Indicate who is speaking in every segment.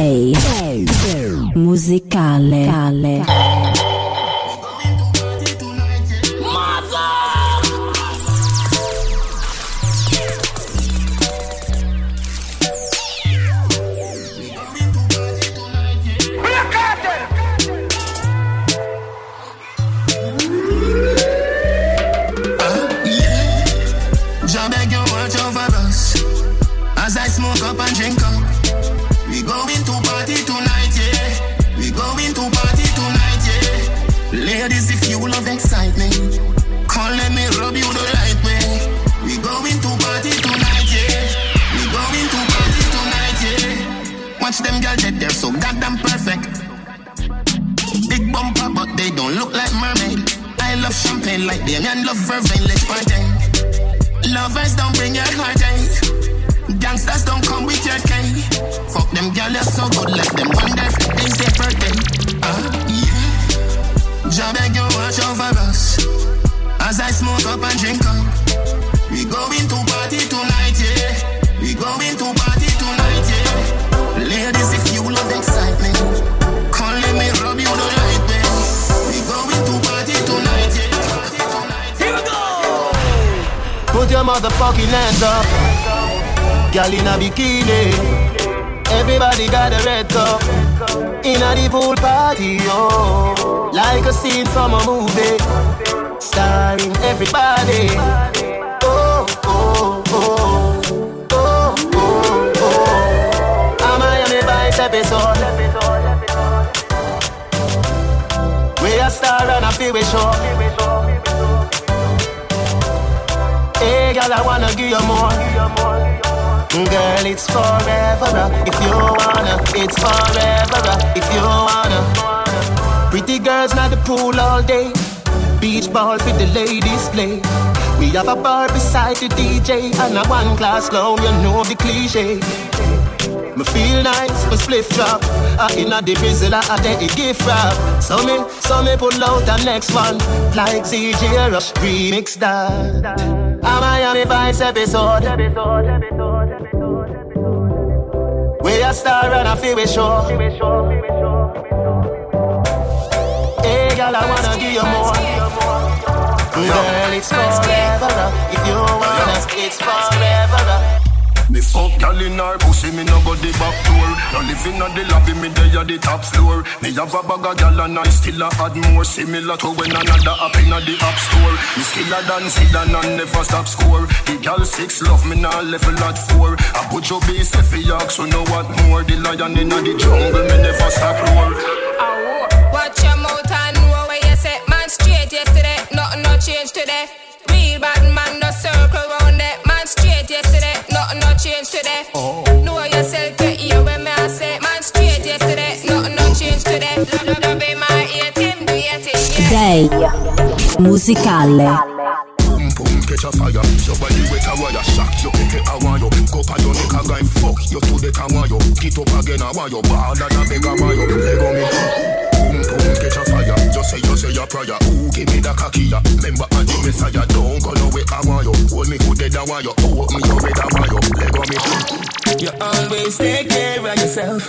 Speaker 1: Day musicale.
Speaker 2: and love let's party. Lovers don't bring your heartache. Gangsters don't come with your cake. Fuck them girl, you're so good, let them wonder if it's their birthday. Uh, yeah. Job beg you watch over us. As I smoke up and drink up. We going to party tonight, yeah. We going to party
Speaker 3: motherfucking hands up. Girl in a bikini. Everybody got a red cup. In a the pool party, oh. Like a scene from a movie. Starring everybody. Oh, oh, oh. Oh, oh, oh. A Miami Vice episode. We a star and a feel we show. Hey, girl, I wanna give you more. Girl, it's forever. If you wanna, it's forever. If you wanna. Pretty girls not the pool all day. Beach ball with the ladies play. We have a bar beside the DJ and a one class clown. You know the cliche. Me feel nice, me spliff drop. I inna the bizzle, I take the gift wrap. So me, so me pull out the next one, like CJ Rush remix that. A Miami Vice episode. We a star and I feel we show. Hey, girl, I wanna give you more. Girl, it's forever. If you wanna, it's forever.
Speaker 4: Me fuck gal in her pussy, me no go the back door. No living on the lobby, me dey at the top floor. Me have a bag of gal and I still a add more. Similar to when another up in the app store. Me skiller than Zidane and never stop score. The gal six love me now level at four. I put your base if you so know what more. The lion in the jungle, me never stop roar.
Speaker 5: Watch your mouth and know where you set man straight yesterday. Nothing no change today. Change today. Oh. Know yourself, you hear when me I say man straight yesterday. Nothing no change today. Love, love, love, be my ear team, do your thing.
Speaker 1: Day musicale.
Speaker 4: Boom boom catch a fire. Your body wet a wire, shock you, pick it a want you. Go pa your neck a guy, fuck you to the can want. Get up again a want you, ball and a beg a want. Leg on me. Boom boom catch a fire. Just say you say your prayer. Ooh, give me the cocky ya. Remember I the messiah. Don't go no way I want you. Hold me good dead I want you. Oh, me your red I want you. Leg on me.
Speaker 6: You always take care of yourself.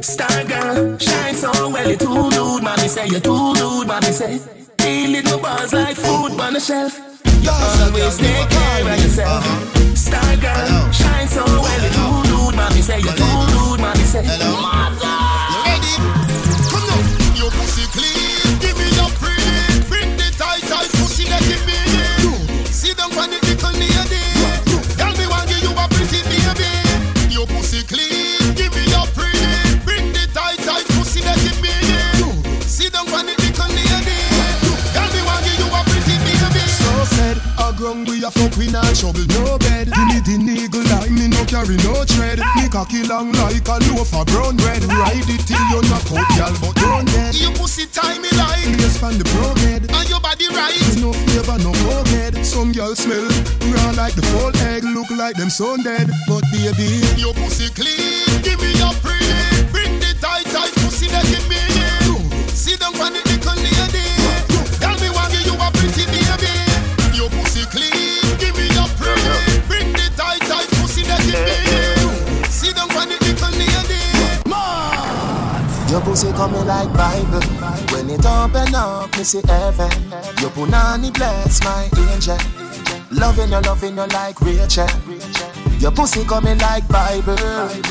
Speaker 6: Star girl, shine so well. You too rude, mommy say. You too rude, mommy say. Feel little bars like food on the shelf. You always take care of yourself. Star girl, shine so well. You too rude, mommy say. You too rude, mommy say.
Speaker 2: A
Speaker 7: fuck we not shovel no bed. Give me the niggle like me no carry no tread. Me cocky long like a loaf of brown bread. Ride it till you knock out, y'all, but don't dead.
Speaker 2: Your pussy tie me like.
Speaker 7: Place from the pro head.
Speaker 2: And your body right.
Speaker 7: There's no flavor, no cokehead. Some girl smell raw like the full egg. Look like them so dead, but baby,
Speaker 2: Your pussy clean. Give me your pretty. Bring the tight, tight pussy that give me. Your pussy
Speaker 3: coming like Bible. When it open up, me see heaven. Your punani bless my angel. Loving you, loving you like Rachel. Your pussy coming like Bible.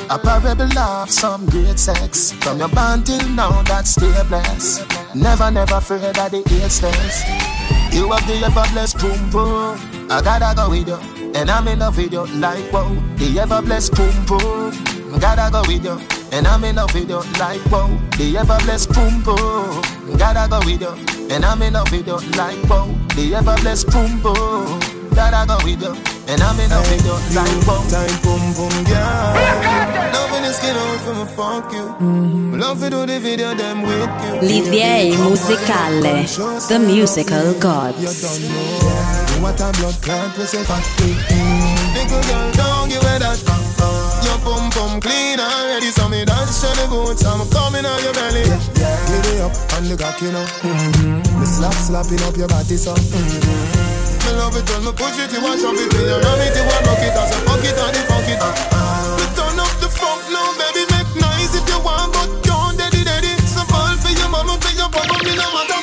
Speaker 3: A parable of some great sex. From your band till now, that's still blessed. Never, never afraid that the eight stays. You have the ever blessed boom boom. I gotta go with you. And I'm in with you like whoa. The ever blessed boom boom. I gotta go with you. And I'm in love with you like whoa. The ever blessed boom boom. Gotta go with you. And I'm in love with you like whoa. The ever blessed boom boom. Gotta go with you. And I'm in love with you like whoa.
Speaker 6: Time boom boom girl. Loving the skin out from a fuck you. Mm-hmm. Love to do the video them with you.
Speaker 1: L'idea musicale, The Musical Gods.
Speaker 6: You don't know what a blood clot we say fat. Big girl, don't give it that. Your pum pum clean already, so me dance to the boots. I'm coming on your belly. Get it up and look at you know. Mm-hmm. Me slap slapping up your body so. Mm-hmm. Me love it when me push it, you want shove it, you ram it, you want rock it, I say fuck it, and the fuck it. Me turn up the funk now, baby, make noise if you want, but don't daddy daddy. So fall for your mama, for your papa, me no matter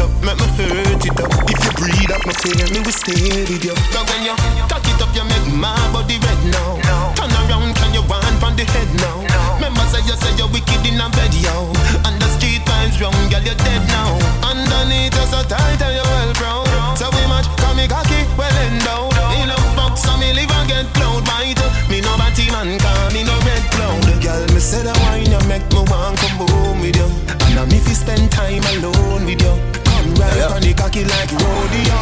Speaker 6: it up, make me hurt it up. If you breathe up, my fear, me will stay with you. But when you tuck it up, you make my body red now. Turn around, can you wind from the head now? Remember say you say you're wicked in a bed, yo. And the street vibes wrong, girl, you're dead now. Underneath you're so tight and you're well proud. So we match, come me cocky, well endowed. Me love fuck, so me live and get cloud white. Me no batty man, call me no red cloud. Girl, me say the wine you make me want come home with you. And I'm if you spend cocky like rodeo.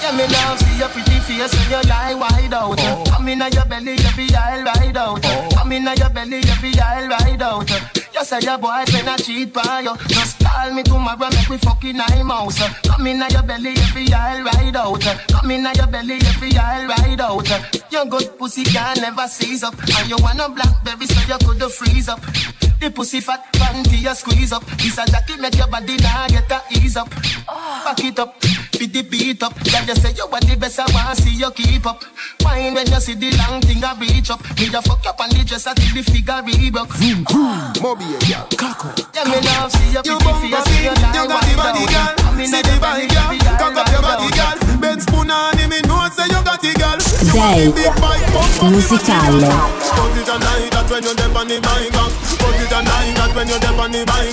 Speaker 3: Yeah, me love see your pretty face when you lie wide out.
Speaker 6: Oh.
Speaker 3: Come in your belly, feel all ride out. Oh. Come in your belly, feel all ride out. You say your boyfriend a cheat by you. Just call me tomorrow, make we fucking eye mouse. Come in your belly, feel all ride out. Come in your belly, feel all ride out. Your good pussy can never seize up, and you want a blackberry so you could freeze up. The pussy fat panty you squeeze up. This a jacket make your body now get a ease up. Back it up, beat the beat up. Girl, you say you are the best, I want see you keep up. Wine when you see the long thing I reach up. Me just fuck up on the dress until the figure reebok.
Speaker 6: Moby, yeah, Kako.
Speaker 3: Yeah, me love see your
Speaker 6: You
Speaker 3: pretty
Speaker 6: bump
Speaker 3: face
Speaker 6: a
Speaker 3: when
Speaker 6: beat,
Speaker 3: you
Speaker 6: you got the body, girl. See the body, girl.
Speaker 3: feel
Speaker 6: Cock up your body, girl. Ben spoon on him, me know say you got it, girl.
Speaker 1: Day musicale.
Speaker 6: On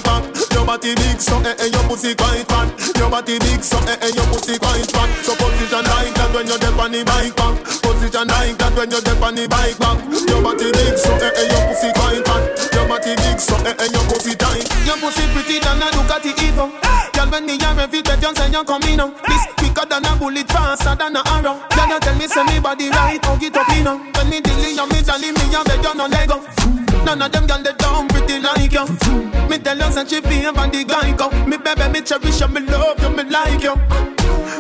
Speaker 6: on. Your body big, so eh eh, your pussy quite fat. Your body big, so eh eh, your pussy quite fat. So position like that when you dip on the bike back. Position like that when you dip on the bike back. Your body big, so eh eh, your pussy quite fat. Your body big, so eh eh, your pussy tight. Your pussy pretty than a Ducati Evo. Girl, when the air rev it, you say you coming now. This quicker than a bullet, faster than a arrow. Girl, you tell me say me body right, hug it up, know. When me dilly, you me jolly, me a beg you no let go. None of them girl they down pretty like you. Me tell you say she on the guy go. Me baby, me cherish you, me love you, me like you.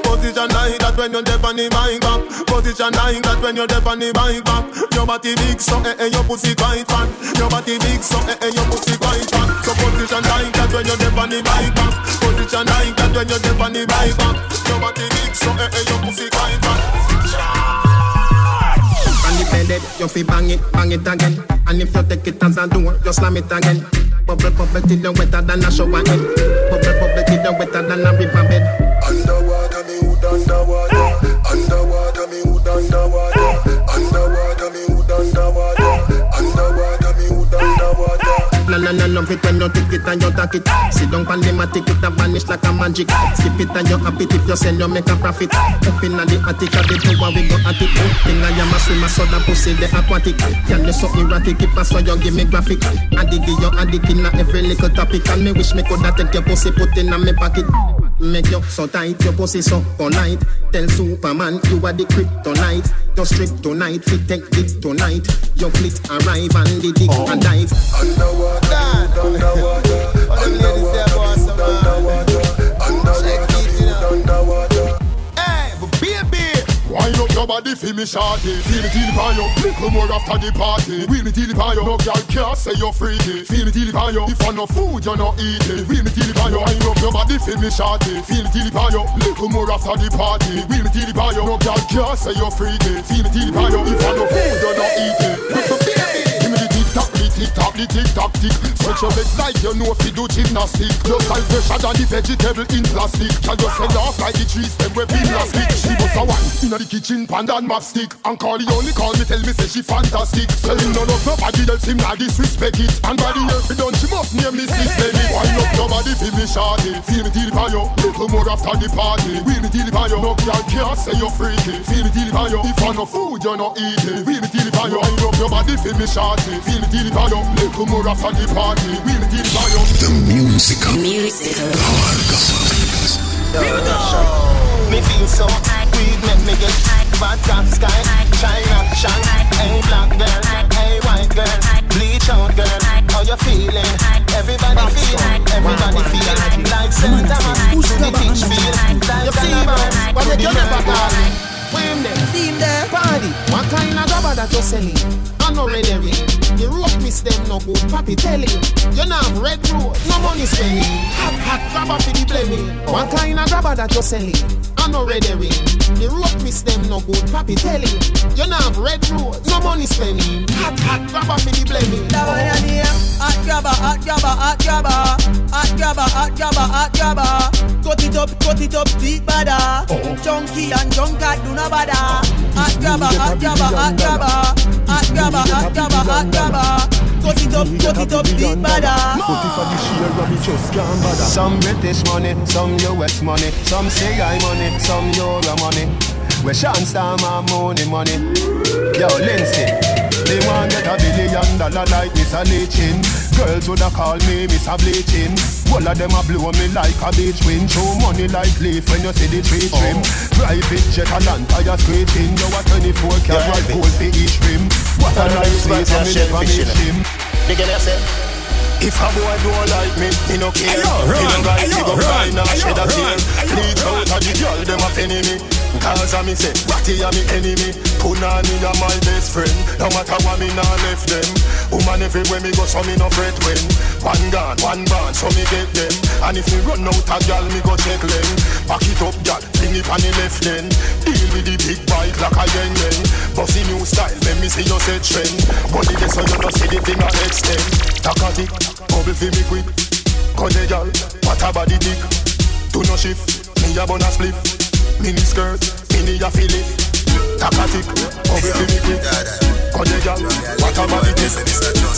Speaker 6: Position like that when you're deep on the bike back. Position like that when you're deep on the bike back. Your body big, so eh eh, your pussy quite fat. Your body big, so eh eh, your pussy quite fat. So position like that when you're deep on the bike back. Position like that when you're deep on the bike back. Your body big, so eh eh, your pussy quite fat. And you fi bang it, bang it again. And if you take it as a door, you slam it again. Bubble, bubble till you wetter than a shower head. Bubble, bubble till you wetter than a river bed.
Speaker 7: Underwater, me hood. Underwater,
Speaker 6: Na na na love it when you take it and you take it. Sit down pan them a take it and vanish like a magic. Skip it and you happy if you sell you make a profit. Up in the attic of the tower we go at it. Thing I am a swimmer so that pussy the aquatic. Can you so erratic if I saw you give me graphic. Addict you addict in a every little topic and me wish me coulda take your pussy put in a me pocket. Make you so tight, your pussy so polite. Tell Superman you are the kryptonite. Your strip tonight, fit take it tonight. Your clit arrive and the dick oh.
Speaker 7: Underwater, Underwater, underwater, underwater, underwater, underwater, underwater. Underwater. feel me shorty. Feel me till on you. Little more after the party. Feel me till on you. No girl can't say you're freaky. Feel me till on you. If I no food, you're not eating. Feel me till on you. I love your body. Feel me shorty. Feel me till on you. Little more after the party. Feel me till on you. No girl can't say you're freaky. Feel me till on you. If I no food, you're not eating tick tock, the tick tock tick. Stretch your legs like you know if you do gymnastics. Your size fresher than the vegetable in plastic. Can you sell off like the trees them we been last week? She was a one inna the kitchen, pan and stick. And call the only call me, tell me say she fantastic. Selling none of nobody else him not disrespect it. And by the year fi done, she must name me sis baby. Wind up nobody feel me shawty, feel me it on you. Little more after the party, feel me it on you. No girl can't say you're freaky, feel me it on you. If I no food, you're not eating, feel me till it you. Wind up your body, feel me shawty, feel me till it on you. Little more after the party, feel me till it on you.
Speaker 8: The musical.
Speaker 1: Musical.
Speaker 6: Here we go. Me feel so weed make me get vodka sky, China shine. Hey black girl, hey white girl, bleach out girl. How you feeling? Everybody feel, everybody feel like St. Thomas to the beach feel. You feel man, what you never call me. When them team there party, what kind of grabber that you selling? I know ready ring. The rope miss them no good, papi tell you. You not have red road, no money spending. Hot hot grabber for the blaming. What kind of grabber that you selling? I know ready ring. The rope miss them no good, papi tell you. You not have red road, no money spending. Hot hot grabber for the blaming.
Speaker 9: That one name. Hot grabber, hot grabber, hot grabber. Hot grabber, hot grabber, hot grabber. Cut it up, cut it up, deep bada. Junkie and junkat do no bada. Hot grabber, hot grabber, hot grabber. Hot grabber, hot grabber, hot grabber. Cut it up, cut it up, deep bada.
Speaker 7: But if I the share of me just can't bother.
Speaker 6: Some British money, some US money, some CI money, some Euro money. Where Sean Star my money, money. Yo, Lindsay, they want get a billion dollar like Mr. Leachin. Girls woulda call me Mr. Bleaching. All of them a blow me like a beach wind. Show money like leaf when you see the tree trim. Oh. Private jet and land tire scraping. You a 24 karat gold for each rim. What a nice way to me never miss him.
Speaker 10: You get yourself?
Speaker 6: If a boy don't like me, me no care.
Speaker 10: Ayo,
Speaker 6: Me no
Speaker 10: run,
Speaker 6: guy
Speaker 10: ayo,
Speaker 6: fi go
Speaker 10: run,
Speaker 6: cry now
Speaker 10: ayo,
Speaker 6: shed a tear.
Speaker 10: run, ayo,
Speaker 6: Bleach
Speaker 10: run.
Speaker 6: out a the girl them a penny me. Cause I me say, Ratty a me enemy. Punani a my best friend. No matter what me nah left them. Woman everywhere me go, so me no fret when. One gun, one band, so me get them. And if me run out a gal, me go check them. Back it up, gal, bring it on the left then. Deal with the big bike like a yen yen. Bossy new style, let me see you set trend. Body this so you no see the thing a extend. Takati, bubble fi me quick. Cause the gal, what a body tick. Do no shift, me a bun a spliff. Mini skirt, mini a fill it. Takatik, bubble fi me quick. Cause the gal, what a body tick.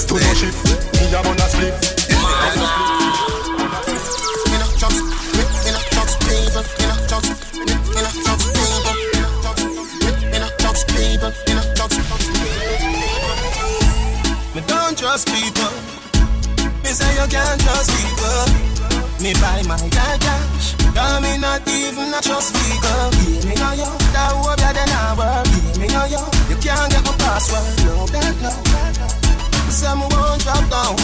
Speaker 6: Do no shift, me a bun a spliff.
Speaker 2: Me not trust, me, me not trust people. Me not trust, me, me not trust people. Me not trust, me, me not trust people. Me not trust
Speaker 6: Me don't trust people. Me say you can't trust people. Me buy my cash. Cause me not even a trust people. Give me no yo, that hope ya then I work. Give me no yo, you can't get my password. No, that no. Some won't drop down.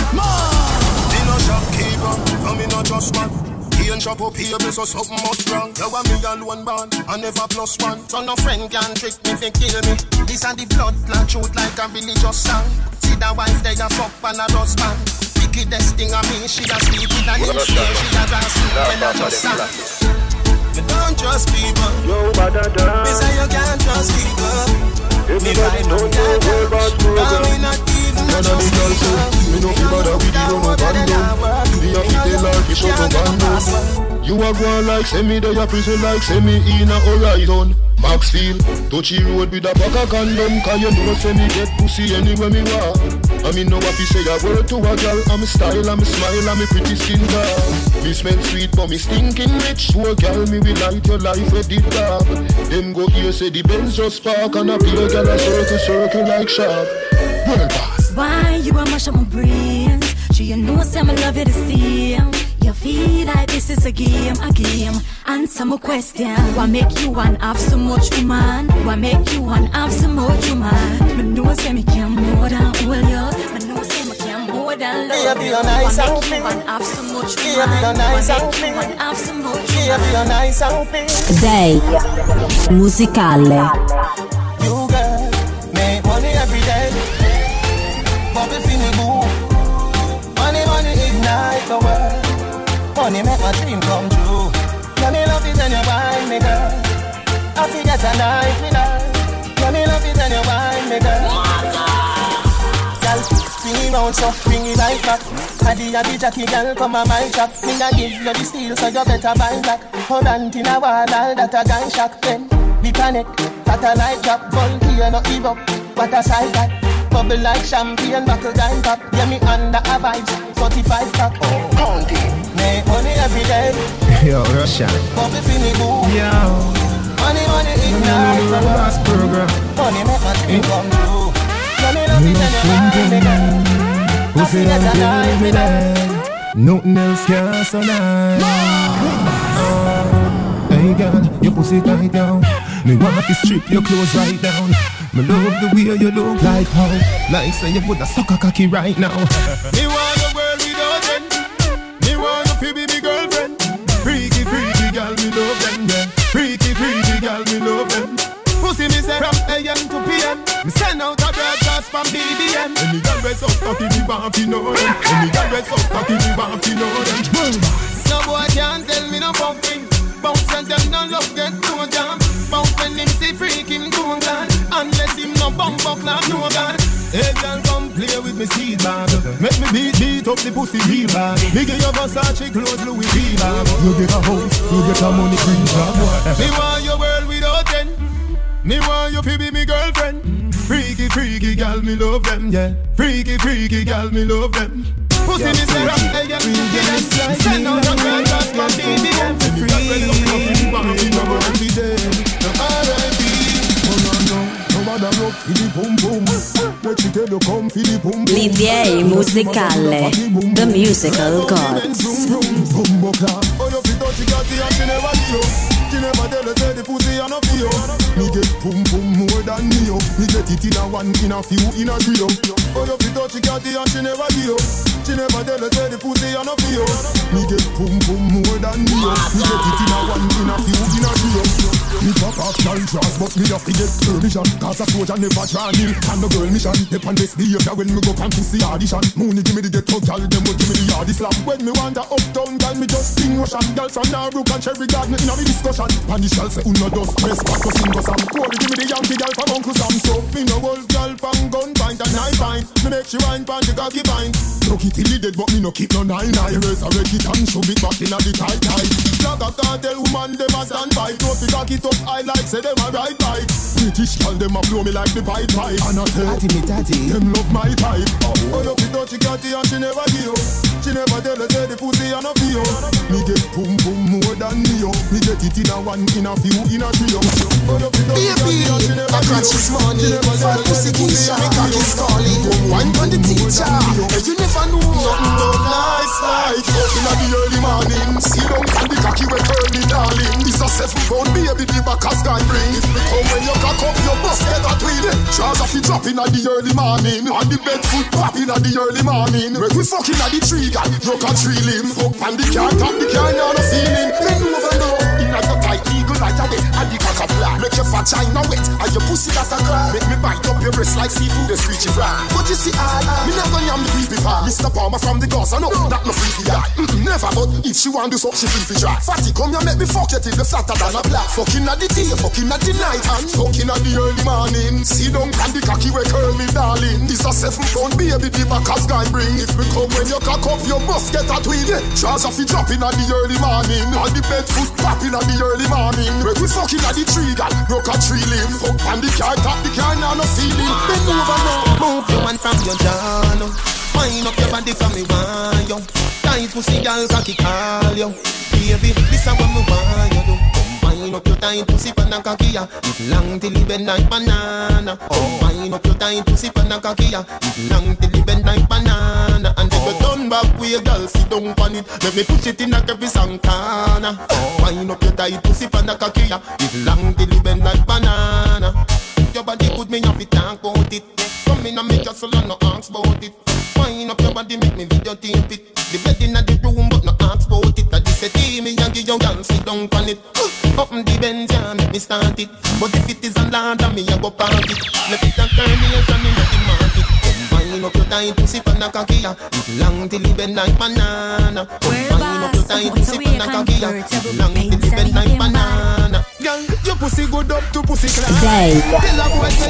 Speaker 6: Me no shopkeeper, and me no trust man. He and shop up here, so something must wrong. You want me alone born, I never plus one. So no friend can trick me, fi kill me. This and the blood like truth like a religious song. See that wife there, you fuck and a husband. Wickedest thing of me, she a sleep with an inch here, she a just sleep when I just sang. Me don't trust people.
Speaker 11: Yo.
Speaker 6: Me say you can't trust people. Me buy
Speaker 11: Everybody
Speaker 6: my
Speaker 11: know
Speaker 6: car
Speaker 11: the whole
Speaker 6: cash.
Speaker 11: bad
Speaker 6: Cause me not even a trust
Speaker 7: say, me no bother with the run up and down. Me a fi tell her fi shut up and down. You a go on like say me there a prison like say me in a horizon. Maxfield, touchy road with a pack of condom Cause you know say me get pussy anywhere me walk I mean no have to say a word to a girl. I'm a style, I'm a smile, I'm a pretty skin girl. Me smell sweet but me stinking rich. A girl me will light your life with the dark Them go here say the Benz just park And a a girl a circle, circle like shark. World boss.
Speaker 12: Why you a mash up my brains? Sure you know some love you to same you feel like this is a game, a game? Answer my question. What make you want have so much woman? What make you want have so much woman? Me know say me can more than all you. Me know say me can more than love you. Make you want have so much woman?
Speaker 6: Nice
Speaker 12: make you want have so much woman?
Speaker 6: Nice
Speaker 1: musicale.
Speaker 6: Money, money, ignite the world. Money make my dream come true. Yeah, me love it when you wine me, girl. I forget a night with her. Yeah, me love it when you wine me, girl. Girl, bring it round so bring it right back. Adi a the jockey girl come a my shop. Me a give you the steel so you better buy back. Hold on in a wall all that a gun shock. Then we a light drop. Voltaire no give up, what a sight that. Bubble like champagne, buckle grind pop. Yeah, me under a vibes, 45 pack. Oh, county. Make money every day.
Speaker 8: Yo, Russian.
Speaker 6: Bubble for me boo.
Speaker 8: Yo.
Speaker 6: Money, money ignite the
Speaker 8: Last program.
Speaker 6: Money make my dream come true. Yeah, me love it when you want me, girl. I
Speaker 8: Pussy
Speaker 6: feel that
Speaker 8: and
Speaker 6: a night
Speaker 8: baby
Speaker 6: with her.
Speaker 8: life. Nothing else can survive. Oh, hey girl, your pussy tight down. Me want to strip your clothes right down. Me love the way you look like how, like say you woulda suck a cocky right now.
Speaker 7: Me want a world. Want be me girlfriend. Freaky, freaky girl, me love them, yeah. Freaky, freaky girl, me love them. Pussy me say from AM to PM. Me send out a broadcast from BBM. Any girl dress up cocky, me want to know them. Any girl dress up cocky, me want to know them.
Speaker 6: No boy can't tell me no fucking. Bounce and them no love get no jam. Bounce when him see freak him go gone. Unless him no bump up like no gun.
Speaker 7: Hey girl, come play with me seed bag. Make me beat beat up the pussy real bad. Me give you Versace clothes, Louis V bag. You get a house, you get a money green job. Me want your world without end. Me want you to be me girlfriend. Freaky, freaky girl, me love them, yeah. Freaky, freaky girl, me love them. Pussy me say rock, hey, yeah, yeah. Send out a girl, just for BBM. Any girl dress matter rock boom boom. Tell you come boom boom.
Speaker 1: L'idea musicale, The Musical Gods.
Speaker 7: Boom boom boom clap. Oh you fit touch the catty and she never give She never tell her say the pussy a no you. Me get boom boom more than me yo. Me get it in a one, in a few, in a trio. Oh you fit touch catty and she never you. She never tell her say the pussy a no you. Me get boom boom more than me yo. Me get it in a one, in a few, in a trio. Me pop off nine trans, but me have to get permission. Cause a soldier never drawn in. And the girl mission, dip on this behavior when me go to see audition. Mooney give me the ghetto gal, them will give me the yardie slam. When me want a uptown gal, me just sing Russian. Gal from Norbrook and Cherry Garden in a me discussion. And the shall say, tres, cuatro cinco sam. Corey give me the Yankee gal from Uncle Sam. So me no wolf gal from gun and nine pint. Me make she wine pint the cocky pint. Look it till it dead, but me no keep no nine nine. Resurrect it and shove it back in a the tight tight. Like a cartel woman, them a stand by. No fi cock it up, I like say them a. British them a blow me like the pipe pipe. And I
Speaker 8: Daddy me daddy.
Speaker 7: them love my type. Oh, you fit touch the catty and she never give. She never tell her say the pussy a no for. Me get boom boom more than me yo. Me get it in a one, in a few, in a trio. Oh, you fit touch the catty and she never
Speaker 13: I
Speaker 7: you.
Speaker 13: this money.
Speaker 7: She never tell
Speaker 13: Fat
Speaker 7: her
Speaker 13: pussy
Speaker 7: say the pussy
Speaker 13: Keisha,
Speaker 7: a
Speaker 13: me cock is calling. Wine on the teacher. You never know.
Speaker 7: Nothing but nice light Fucking at the early morning See down on the cocky when early darling It's a seven pound baby the back a sky bring If me come when you cock up your bus get a twin Trousers fi dropping at the early morning On the bed foot popping at the early morning When we fucking at the tree gal Broke a tree limb Fuck on the car top the car now no ceiling Bend over now eagle like a way And the cock flat Make your fat china wet. And your pussy that's a cry. Make me bite up your breast like seafood and screechy fry. But you see I Me never yam the creepy part Mr. Palmer from the Gaza no That no freaky guy. Never but if she want do so she feel fi try. Fatty come here make me fuck you till the flatter than a black. Fucking at the day Fucking at the night And fucking at the early morning. See down and the cocky we curl me darling. This a seven pound baby the back as guy bring. If me come when you cock up you must get a twin Trousers fi dropping at the early morning. And the bed foot popping at the early morning When we fucking at the tree gal Broke a tree limb Fuck on the car top the car now no ceiling Bend over now
Speaker 6: Move your hand from your jaw now. Wind up your body for me want you. Tight pussy girl cocky call you. Baby, this a what me want you do. Wind up your tight pussy the cocky ya. It long till it bend like banana. Oh, Come wind up your tight pussy the cocky ya. It long till it bend like banana. And then you turn back way, girl, sit down on it. Let me push it in like every song corner. Wind up your tight pussy the cocky ya. It long till it bend like banana. Your body good, me have to talk about it. Come in and make your soul and no ask about it. Wind up your body, make me video tape it. The bed in the room, but no ask about it. I just say, "Team me and give girl sit down on it. Up in the Benz, yeah, make me start it. But if it is a land, me I go park it. Let it a carnation in the market. Come wind up your tight pussy pan a cocky. It long till you bend like banana. Wind up your tight pussy pan a cocky. It long till you bend like banana. Girl, your pussy good up to pussy class.
Speaker 1: Day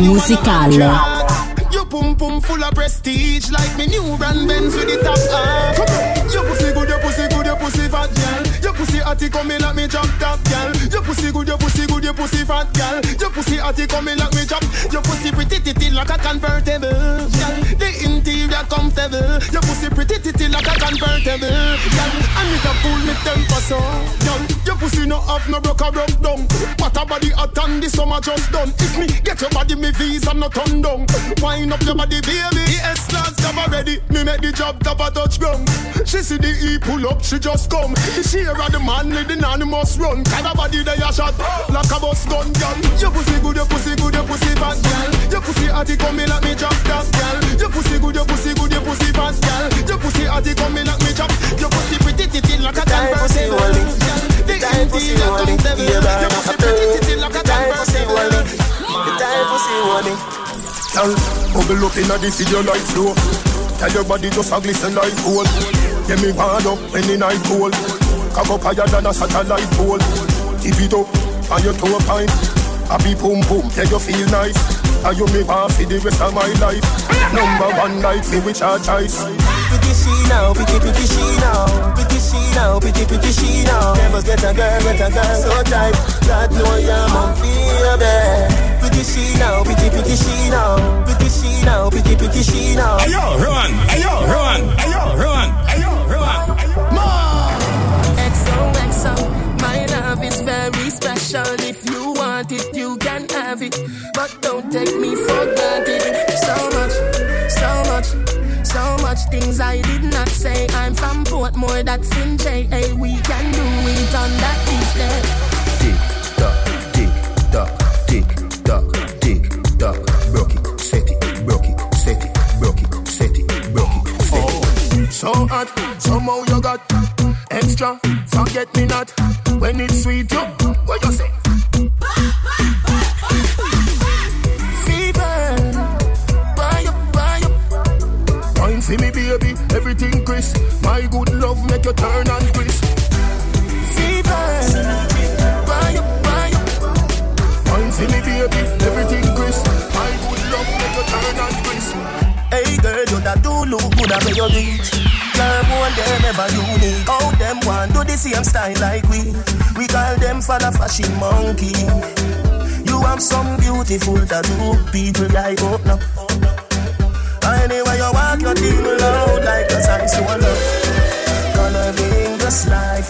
Speaker 1: musicale.
Speaker 6: Your pum pum full of prestige like me new brand Benz with the top hat. Your pussy good, your pussy good, your pussy fat, girl. Your pussy hotty coming like me jump top, girl. Your pussy good, your pussy good, your pussy fat, girl. Your pussy hotty coming like me jump. Your pussy pretty titty like a convertible, girl. The interior comfortable. Your pussy pretty titty like a convertible, girl. And it a cool me temper so, girl. Your pussy no have no broke or broke down. What a body hot and the summer just done. If me get your body, me visa no turn down. Wind up your body, baby. The S-class job already. Me make the job a touch ground. She see the E pull up, she just come. The share of the man with the anonymous run. Kind of body they a shot like a bus gun, girl. Your pussy good, your pussy good, your pussy fat, girl. Your pussy hotty coming like me drop top, girl. Your pussy good, your pussy good, your pussy fat, girl. Your pussy hotty coming like me chop. Your pussy pretty titty like a convertible, girl. The interior comfortable. Your pussy pretty titty like a.
Speaker 3: The time pussy warning.
Speaker 4: Girl, bubble up inna the video light flow. Tell your body just a glisten like gold. Get me wind up the night cold. Cock up higher than a satellite pole. Tip it up on your toe pine. Happy boom boom, yeah you feel nice. And you me want for the rest of my life. Number one life, me which I choice.
Speaker 3: Pretty she now, pretty pretty she now, pretty she now, pretty pretty she now. Never get a girl, get a girl so tight. God know you're my baby. Pretty she now, pretty pretty she now, pretty she now, pretty pretty she now.
Speaker 14: Ayo, run, ayo, run, ayo, run, ayo, run.
Speaker 3: Special. If you want it, you can have it, but don't take me for granted. So much, so much, so much things I did not say. I'm from Portmore, that's in JA. We can do it on that beach there.
Speaker 15: Tick tock, tick tock, tick tock, tick tock. Broke it, set it, broke it, set it, broke it, set it, broke it, set it.
Speaker 4: Oh, so hot, somehow you got extra. Forget me not when it's sweet. You, what you say? For me, baby, everything crisp. My good love make you turn and crisp.
Speaker 3: Fever, buy up, buy up.
Speaker 4: Wine for me, baby, everything crisp. My good love make you turn and crisp.
Speaker 3: Hey girl, you that do look good at where you reach. Girl, one them ever unique. Same style like we? We call them for the fashion monkey. You have some beautiful tattoo, people I hope oh, now. Anyway, you walk your thing loud like a song so love. Coloring this life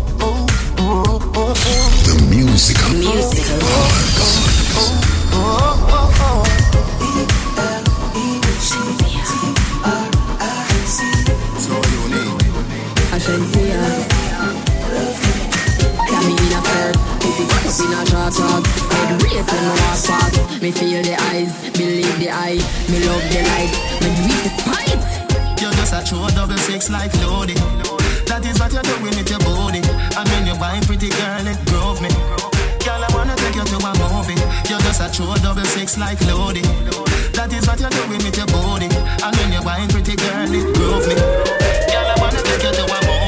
Speaker 16: The
Speaker 4: oh.
Speaker 17: Agencia Got me feel the eyes, believe the eye Me love the light, me do it despite
Speaker 6: You're just a true double six like Lodi. That is what you're doing with your body. And when you wine pretty girl, it grove me. Girl, I wanna take you to a movie. You're just a true double six like Lodi. That is what you're doing with your body. And when you wine pretty girl, it grove me. Girl, I wanna take you to a movie.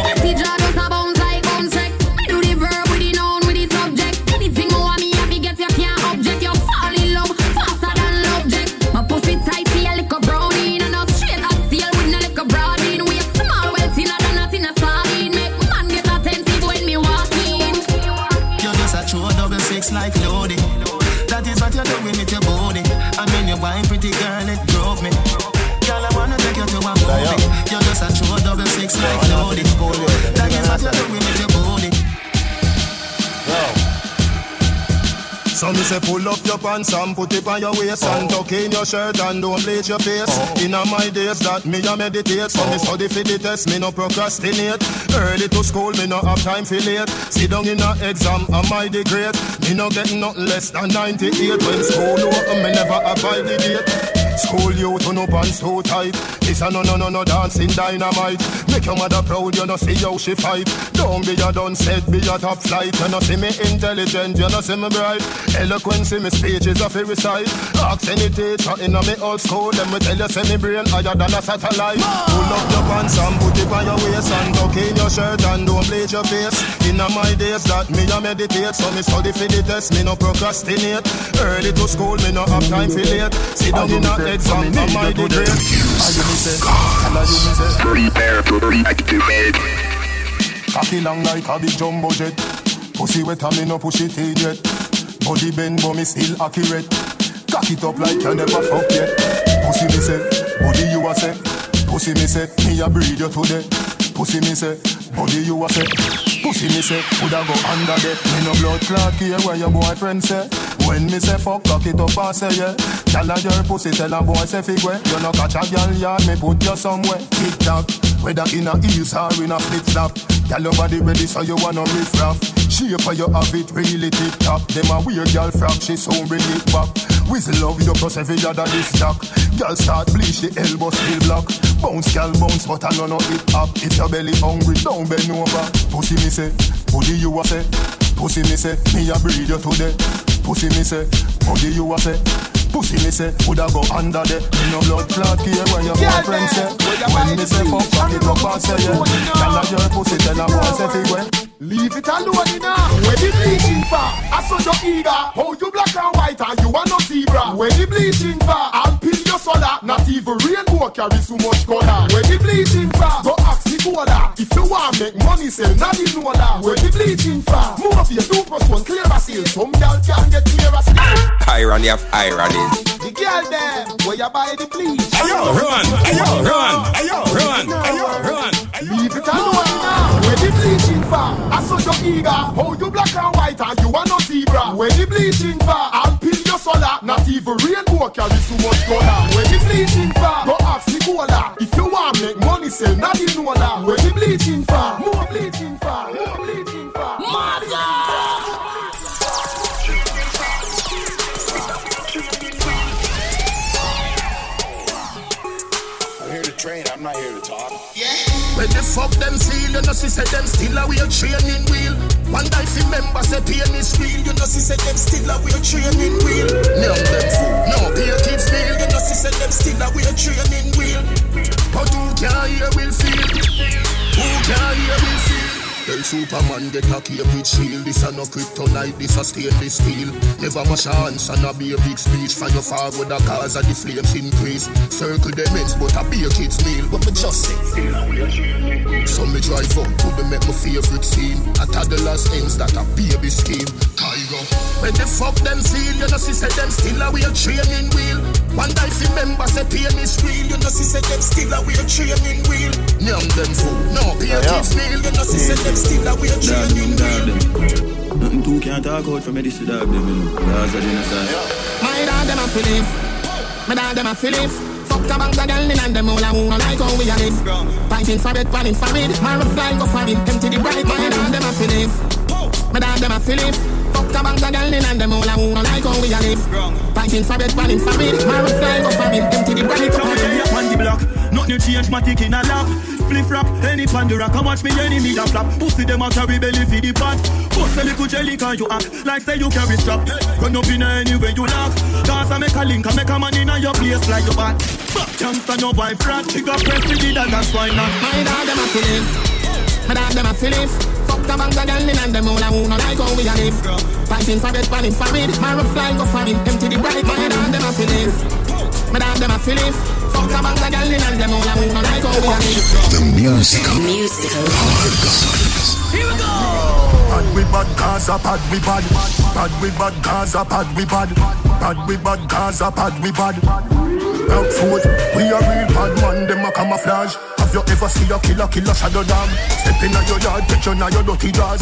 Speaker 4: So me say pull up your pants and put it on your waist and tuck in your shirt and don't bleach your face. Oh. In my days that me a meditate, so me oh. study for the test, me no procrastinate. Early to school, me no have time for late. Sit down in a exam, am I the great? Me no get nothing less than 98 when school open, me never abide the date. School you to no pants too tight. This a no no no no dancing dynamite. Make your mother proud, you know see how she fight. Don't be a done said, be a top flight. You know see me intelligent, you know see me bright. Eloquence in me speech is a fair recite. Ask any teacher in me old school, them me tell you say me brain higher than a satellite. Pull up your pants and put it on your waist and tuck in your shirt and don't bleach your face. In my days that me a meditate, so me study for the test, me no procrastinate. Early to school, me no have time for late. Sit down in a exam, am I the great? I you me say, I you me say.
Speaker 18: Prepare to reactivate.
Speaker 4: Cocky long like a big jumbo jet. Pussy wet and me no push it in yet. Body bend but me still accurate. Cock it up like you never fuck yet. Pussy me say, body you a say. Pussy me say, me a breed you today. Pussy me say, body you a say. Pussy me say, woulda go under there. Me no blood clot here where your boyfriend say. When me say fuck, cock it up and say yeah. Tell her your pussy, tell a boy say fig way. You no catch a girl yard, me put you somewhere. Tick tock, whether in a heels or in a flip flop. Girl your body ready so you wanna riff raff. Shape how you have it really top. Them a weird girl frack, she so bring it back. Whistle love you plus every other this jack. Girl start bleach the elbow still block. Bounce girl bounce but I know no hip hop. If your belly hungry, don't bend over. Pussy me say, body you a say. Pussy me say, me a breed you today. Pussy me say, body you a say. Pussy me say, woulda go under there. No blood clot here when your boyfriend say. When me say fuck, cock it up and say yeah. Tell her your pussy, tell her boy say fig way.
Speaker 7: Leave it alone now. Where the bleaching for? I saw your eager. How you black and white and you are no zebra. Where the bleaching for? Peel your soda. Not even rainbow carry so much color. Where the bleaching for? Go ask the cola. If you want make money, sell not the nola. Where the bleaching for? Move up your two plus one clear a seal. Some girl can get clear as
Speaker 18: Irony of ironies.
Speaker 7: The girl there, where you buy the bleach?
Speaker 14: Ayo, run, ayo, run, ayo, run, ayo, run.
Speaker 7: Leave it alone now. Where the bleaching for? I saw your eager. How you black and white and you are no zebra. Where the bleaching for? I'll your soda. Not even rainbow carry so much color. Where the bleaching for? Go ask the cola. If you want make money, sell not the nola. Where the bleaching for? More bleaching for? More bleaching for?
Speaker 19: I'm here to train, I'm not here
Speaker 4: fuck them feel, you know, see them still a weird training wheel. One day if member say pain is real, you know, see them still a weird training wheel. None them fool, no pay kids meal, you know, see them still a weird training wheel. But who can hear will feel? Who can hear will feel? Tell Superman get a cape with shield This a no kryptonite, this a stainless steel. Never wash chance and a be a big speech For your forward the cause of the flames increase. Circle them ends but a be a kid's meal. But me just say So me drive up to be make my favorite scene. A toddler's ends that a baby scheme. Kygo When the fuck them feel You know see say them still a weird training wheel. One day if member say pain is real. You know see say them still a weird training wheel. None them fool, no be a kid's meal You know see say them still a weird training wheel
Speaker 20: Nothing too can't talk out from Medicine dog them, you know. That's a genocide.
Speaker 3: My dad them a Philip, my dad them a Philip. Fuck a bank of girl in and them all a who no like how we a live. Fighting for it, planning for it. My fly go for it, empty the bright. My dad them a Philip, my dad them a Philip. Fuck a bank of girl in and them all a who no like how we a live. Fighting for it, planning for it. My fly go for it, empty the bright.
Speaker 20: Come on, on the block. Nothing change, my tick in a lap. Spliff rap, any pandora, come watch me enemy that flap. Pussy them a carry belly for the pot. Bust a little jelly can you act like say you carry strap. Run up in anywhere you lock. Cause I make a link, I make a man in your place like your back. Fuck, youngster no. She got press with it and that's why not.
Speaker 3: My dad them a Philip, my dad them a Philip. Fuck bank of girl in and them all a who no like how we a live. Fighting for it, planning for it. My fly go for it, empty the bright. My dad them a Philip, my dad them a Philip. Fuck a bank of girl in and them all a who no like how we a live.
Speaker 13: The musical.
Speaker 8: Musical.
Speaker 3: Here we go.
Speaker 4: Bad we bad Gaza, bad we bad. Bad we bad Gaza, bad we bad. Bad we bad Gaza, bad we bad. Rock foot, we a real bad man, them a camouflage. Have you ever seen a killer, killer shadow dog? Step in your yard, get you now your dirty jaws.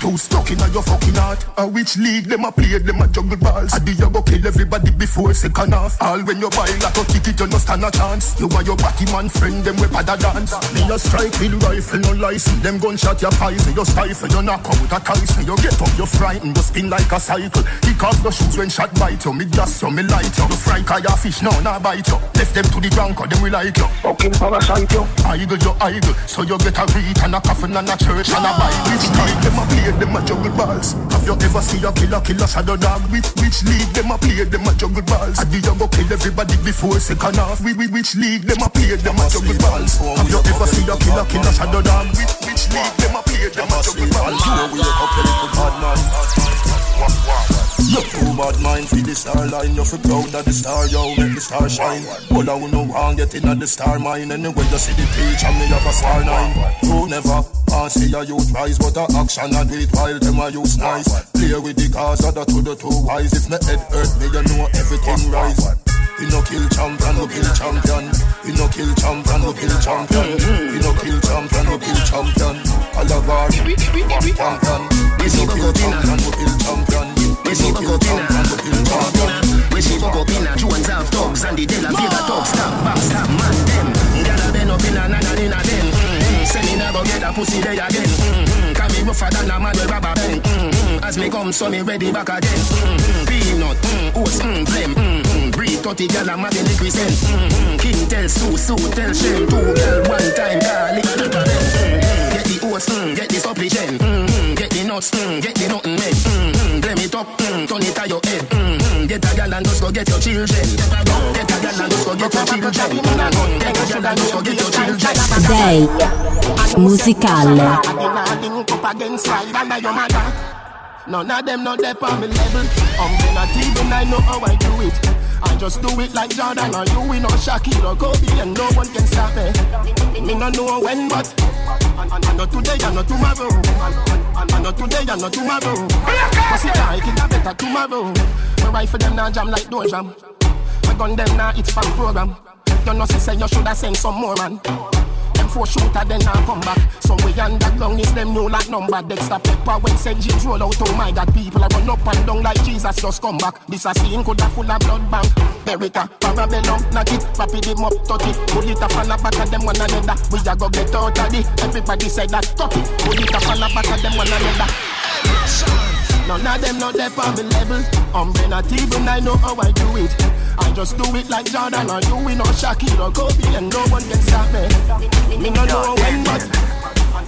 Speaker 4: Too stuck in your fucking heart. A which league them a play, them a juggle balls. I do you go kill everybody before second half. All when you buy like a ticket, you no stand a chance. You and your batty man friend, them with pada dance. Me a strike with rifle, no license. Them gunshot your pies, you stifle, you knock out a ties. You get up, you frightened, you spin like a cycle. Kick off the shoes when shot bite you. Me gas you, me light you. You fry kaya fish, no, nah bite you. Left them to the ground, cause them we like you. Fucking parasite you. Idle, you idle. So you get a read and a coffin and a church and a Bible. Which league them a play, them a juggle balls. Have you ever seen a killer, killer shadow dog? Which, which league them a play, them a juggle balls? I do you go kill everybody before second half? We, we, which league them a play, them a juggle balls? Have you ever seen a killer, killer shadow dog? Which, which league them a play, them a juggle balls? You we up, you little bad man. You too bad mind for the star line You feel proud of the star, yo, make the star shine All I know want get in at the star mine Anyway you see the page and me have a star nine Who never want see a youth rise But a action I do it while them a use nice Play with the cars of the two the two wise If me head hurt me you know everything rise we no kill champion, we kill champion. We no kill champion, we kill champion. We no kill champion, we kill champion. Calabar, champion. We no kill champion, we kill champion.
Speaker 3: We see go pina, we see go pina. Jones have thugs and the De La Vega thugs. Stop, back, stop, man, them. Gyal a bend up inna, na na inna them. Mm-hmm. Say me nah go get a pussy there again. Mm-hmm. Can me rougher than a man with rubber band. Mm-hmm. As me come, so me ready back again. Mm-hmm. Peanut, oats, mm, blem. Mm-hmm. Breed 30 gyal a mad in the crescent. Mm-hmm. King tell Sue, Sue tell Shem. Two gyal one time, call it a mm-hmm. The oats, mm, get the supplicant. Mm-hmm. Get the nuts, mm, get the nothing made. Mm-hmm. Blem it up, mm, turn it on your head. Mm-hmm. Get a gyal and just go get your children. Get a gun, get a gyal and just go get your children. Get a gun, get a gyal and just go get your children.
Speaker 1: Day musicale.
Speaker 3: None of them not there on me level. Um, I'm not even I know how I do it. I just do it like Jordan or you, we know Shaquille or Kobe, and no one can stop me. Me no know when, but I know today, I know tomorrow. I know today, I know tomorrow. Cause it it a better tomorrow. My rifle them now jam like door jam. My gun them now it's fan program. You know, say you shoulda send some more man. Four shooter then I come back. Some way underground is them know like number. Dexter Pepper when. James roll out. Oh my God, people are run up and down like Jesus just come back. This a scene coulda full of blood bank. Beretta, Parabellum, uh, knock it, rapid him up, touch it. Pull it a fall back at them one another. We a go get out of it. Everybody say that, touch it. Pull it a fall back at them one another. None of them not there on me level. I'm not even I know how I do it. I just do it like Jordan or you, we know Shaquille or Kobe, and no one can stop me. Me no know when, but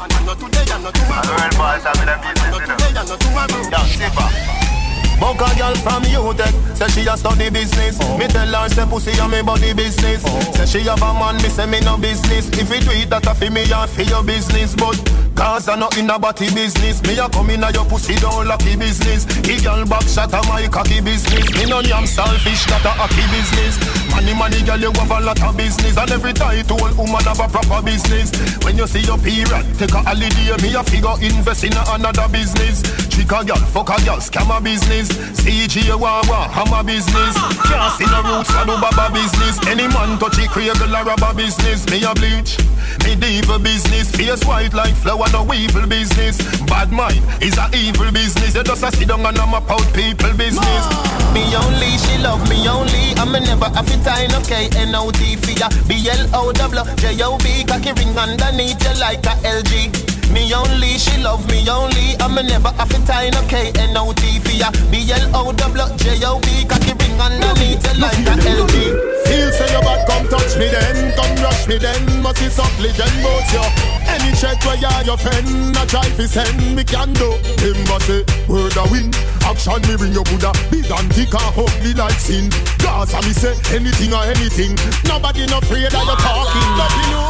Speaker 3: I know today, I know tomorrow. I know today, I know tomorrow.
Speaker 7: Buck a girl from UTech eh. Say she a study business Me tell her say pussy a me body business Say she have a man, me say me no business If you do it that a fi me a fi your business But cause I not in a body business. Me a come in a your pussy down lucky business. He girl back shot a my cocky business. Me no yam selfish that a hockey business. Money money girl you have a lot of business. And every title woman have a proper business. When you see your period Take a holiday. Me a figure invest in a another business. Trick a girl, fuck a girl, scam a business. CG Wawa, hammer business. Can't see no roots, I do baba business. Any man touch it, cradle or rubber business. Me a bleach, me evil business. Face white like flower, no evil business. Bad mind is a evil business. You just a sit down and I'm a out people business.
Speaker 21: Me only, she love me only. I'm never have it time, okay? N-O-T for ya. B-L-O-W, J-O-B, cocky ring underneath you like a LG. Me only, she love me only. I'm a never have a time, okay? N-O-T for ya. B-L-O-W-J-O-B, cocky ring underneath you like a LG.
Speaker 6: Feel say your bad, come touch me then, come rush me then. Must see some legend both you. Any check where you're your friend, a try fi send me can do. Him must say word a win. Action me bring your Buddha, big and thick and ugly like sin. Gaza me say anything or anything. Nobody no afraid that you're talking. Nothing know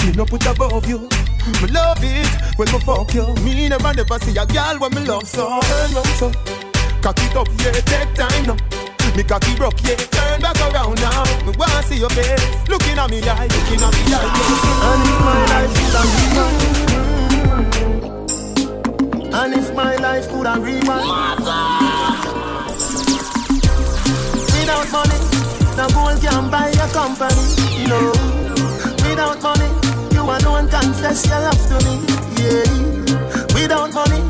Speaker 6: me no
Speaker 22: put above you.
Speaker 6: Me love it when me fuck you. Me never never see a girl when me love so. Turn round so, cock it up, yeah, take time now. Me cocky broke, yeah, turn back around now. Me wanna see your face, looking at me eye, looking at me eye. And if my life is a rewind, and if my life could a rewind, without money, no gold can buy a company. No, without money, you alone confess your love to me. Yeah, without money,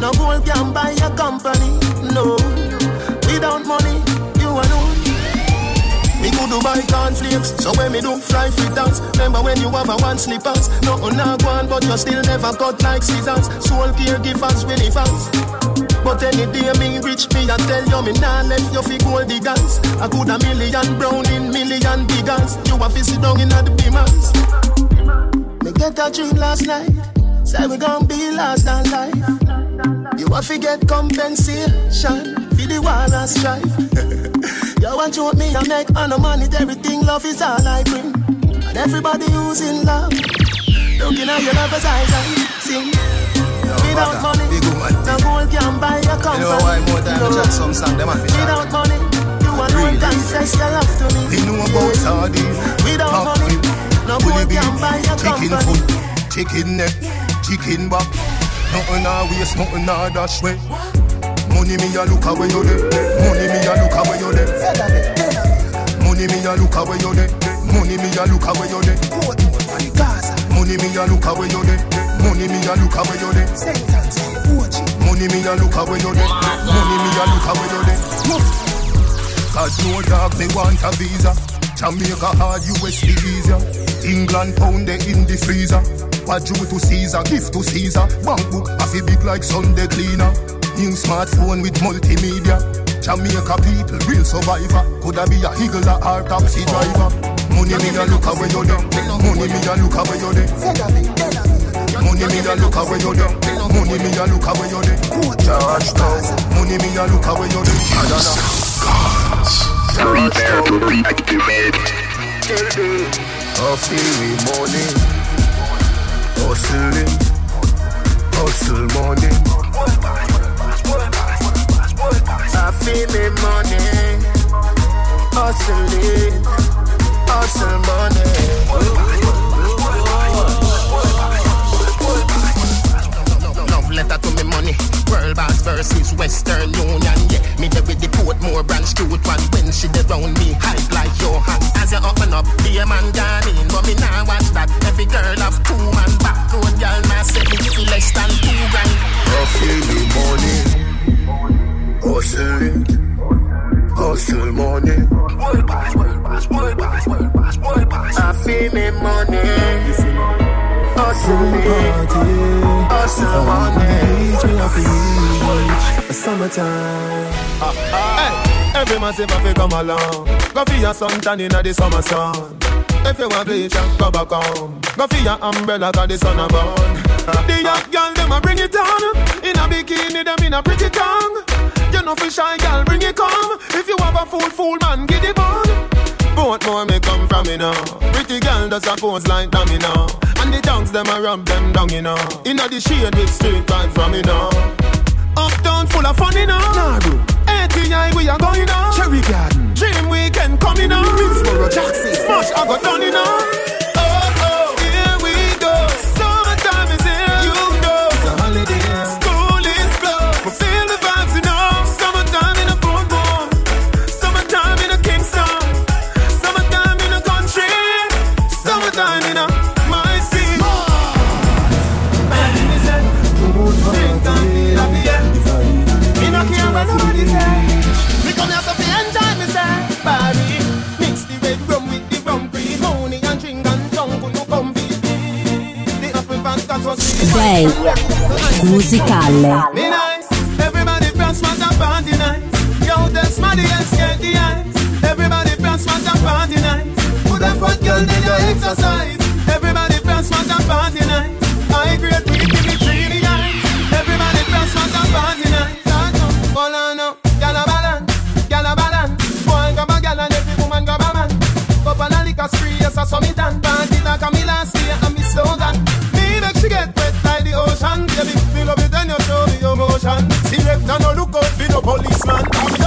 Speaker 6: no gold can buy a company. No, without money, you alone. Me go to buy cornflakes, so when me do fly free dance Remember when you have a one slippers Nothing oh, not go on, but you still never cut like scissors Soul caregivers, really fans but any day me rich me I tell you me nah left you fi gold diggers I could a million brown in million biggers You a fi sit down in the beamers Me get a dream last night. Say we gon' be last than life You a to get compensation for the war and strife. You want you me I make? On the money Everything love is all I bring. And everybody who's in love. Looking at your lover's eyes and sing. Without money, no gold can buy a company.
Speaker 4: You know why more time no. chat some song them a fish
Speaker 6: Without money, you alone confess your love to me.
Speaker 4: They know about sardine,
Speaker 6: Without money, no gold can buy a
Speaker 4: chicken foot, chicken neck, chicken back. Nothing a waste, nothing a dash way. Money me a look away you there. Money me a look away you there. Money me a look away you there. Money me a look away you there. Money me a look away you there. Money me a look away you there. Money me a look away you there. Money me a look away you there. God no dog me want a visa. Jamaica hard, USD easier. England pound they in the freezer. What due to Caesar, gift to Caesar. Bank book a fi big like Sunday cleaner. New smartphone with multimedia. Jamaica people, real survivor. Coulda be a higgler or taxi driver. Money me a look away you there. Money me a look away you there. Money me a look away you there. Money me a look away you there. Georgetown. Money me a look away you there.
Speaker 7: Prepare to reactivate.
Speaker 4: Me money, hustling, hustle money. I feel me money, hustling, hustle money.
Speaker 3: Letter to me money. World boss versus Western Union. Yeah, me there with the Portmore branch cute one. When she dey round me, hype like Johan. As you open up, be a man gone in, but me nah watch that. Every girl have two man back road, girl nah say me feel less than two grand.
Speaker 4: I feel me money, hustling, hustle money.
Speaker 3: World boss, world boss, world boss, world boss, world boss.
Speaker 4: I feel me money, hustling, hustle money.
Speaker 6: Summertime. Hey, every man say fi come along. Go for your suntan inna the summer sun. If you want bleach, go back home. Go for your umbrella 'cause the sun a burn. The young girl them a bring it on. In a bikini them in a pretty tongue. You know fi shy girl bring it come. If you have a fool fool man get it on. Both more may come from me. Pretty girl does a pose like dummy now. And the tongues them a rub them down you know. Inna the shade with straight vibes from me now. Uptown full of fun, you know. Nah, bro. ATI, we are going on. Cherry Garden. Dream Weekend coming on. Middlesboro, Jackson. Smash, I got done, you know.
Speaker 1: Day musicale.
Speaker 6: Be nice. Everybody press what a party night. Yo, that's money and skate the eyes. Everybody press what a party night. Put a fat girl in your exercise. Everybody press what a party night. I agree with you, give me three nights. Everybody press what a party night. Hold on up, gala balance, gala balance. One gaba gala, every woman gaba man. Couple of liquor spree, yes, I saw me dance. Party like a Milan, stay and me slow dance. action Baby, feel up it and you show me emotion Select and no look out for no policeman.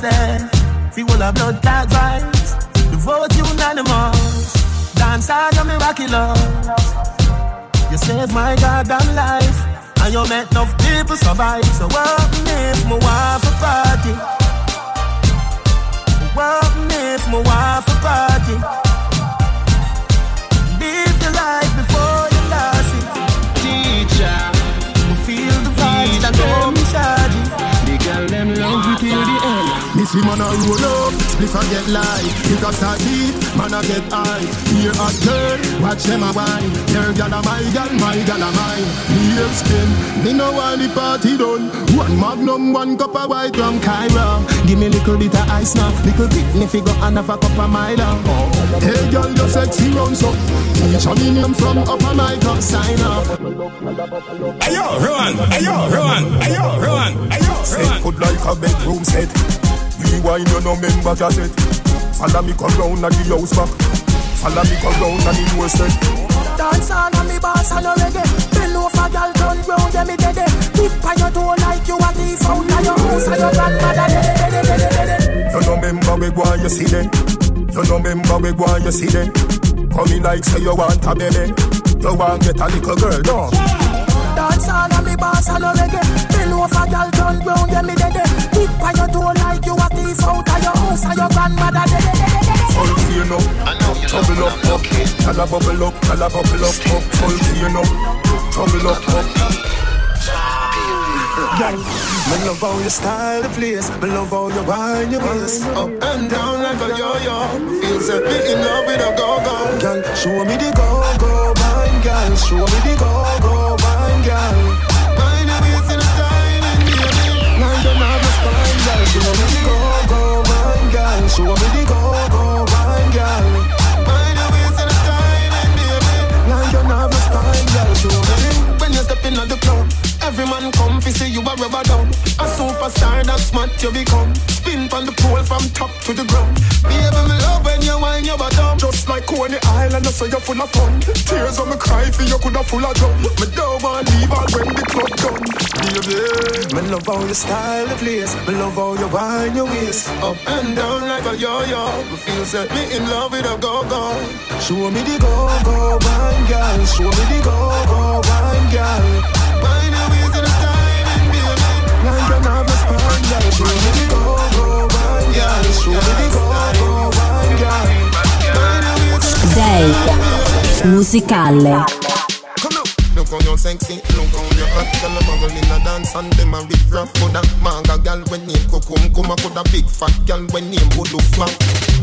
Speaker 6: There. Feel all of blood clot vibes. The vote unanimous. Dance hard on me rocky love. You saved my goddamn life. And you make enough people survive. So what if my wife a party? What if my wife a party? Live the life before
Speaker 23: end.
Speaker 13: Me see man a roll up, split and get light. You got start deep, man a get high. Here a girl, watch them a wine. Your gal a my gal, my gal a mine. Me have skin, me no want the party done. One magnum, one cup of white rum, Kyra. Give me little bit of ice now, little bit me figure and have a cup of Milo. Hey girl, you sexy round so. Teach me name from upper my cup, sign up.
Speaker 14: Ayo, Rowan, ayo, Rowan, ayo, Rowan, ayo, Rowan.
Speaker 24: Set good like a bedroom set. Rewind you no member cassette. Follow me come round and the house back. Follow me come round and the door set.
Speaker 9: Dance on and me boss and no reggae Bend over girl turn round yeah me dead Tip on your toe like you a thief out of your house And your grandmother dead dead dead
Speaker 24: You no member we go and you see them. You no member we go and you see them. Come in like say you want a baby. You want get a little girl, no.
Speaker 9: Dance on and me boss and no reggae Bend over girl turn round yeah me dead Tip on your toe out of your house And your grandmother dead
Speaker 24: up, trouble up, up. Tell a bubble up, tell a bubble up, up. Full clean up, trouble up, up.
Speaker 6: Girl, me love how you style the place. Me love how you wind your waist up and down like a yo-yo. Feel set me in love with a go-go. Girl, show me the go-go wine, girl. Show me the go-go wine, girl. Show me the Every man come fi see you a rubber dub A superstar that's smart you become. Spin from the pole from top to the ground. Baby me love when you whine your bottom
Speaker 13: Just like Coney Island, I say you're full of fun. Tears when me cry for you coulda full of drum. Me don't want leave all when the club done. Baby,
Speaker 6: Me love how you style the place. Me love how you whine your waist. Up and down like a yo-yo. Me feel set me in love with a go-go. Show me the go-go wine girl. Show me the go-go wine girl. Wine
Speaker 1: Day musicale.
Speaker 6: Look how you sexy, look how you hot. Girl, a in a dance and them a rip rap. Coulda manga girl when name Kukum Kuma Coulda big fat girl when name Bodo Flap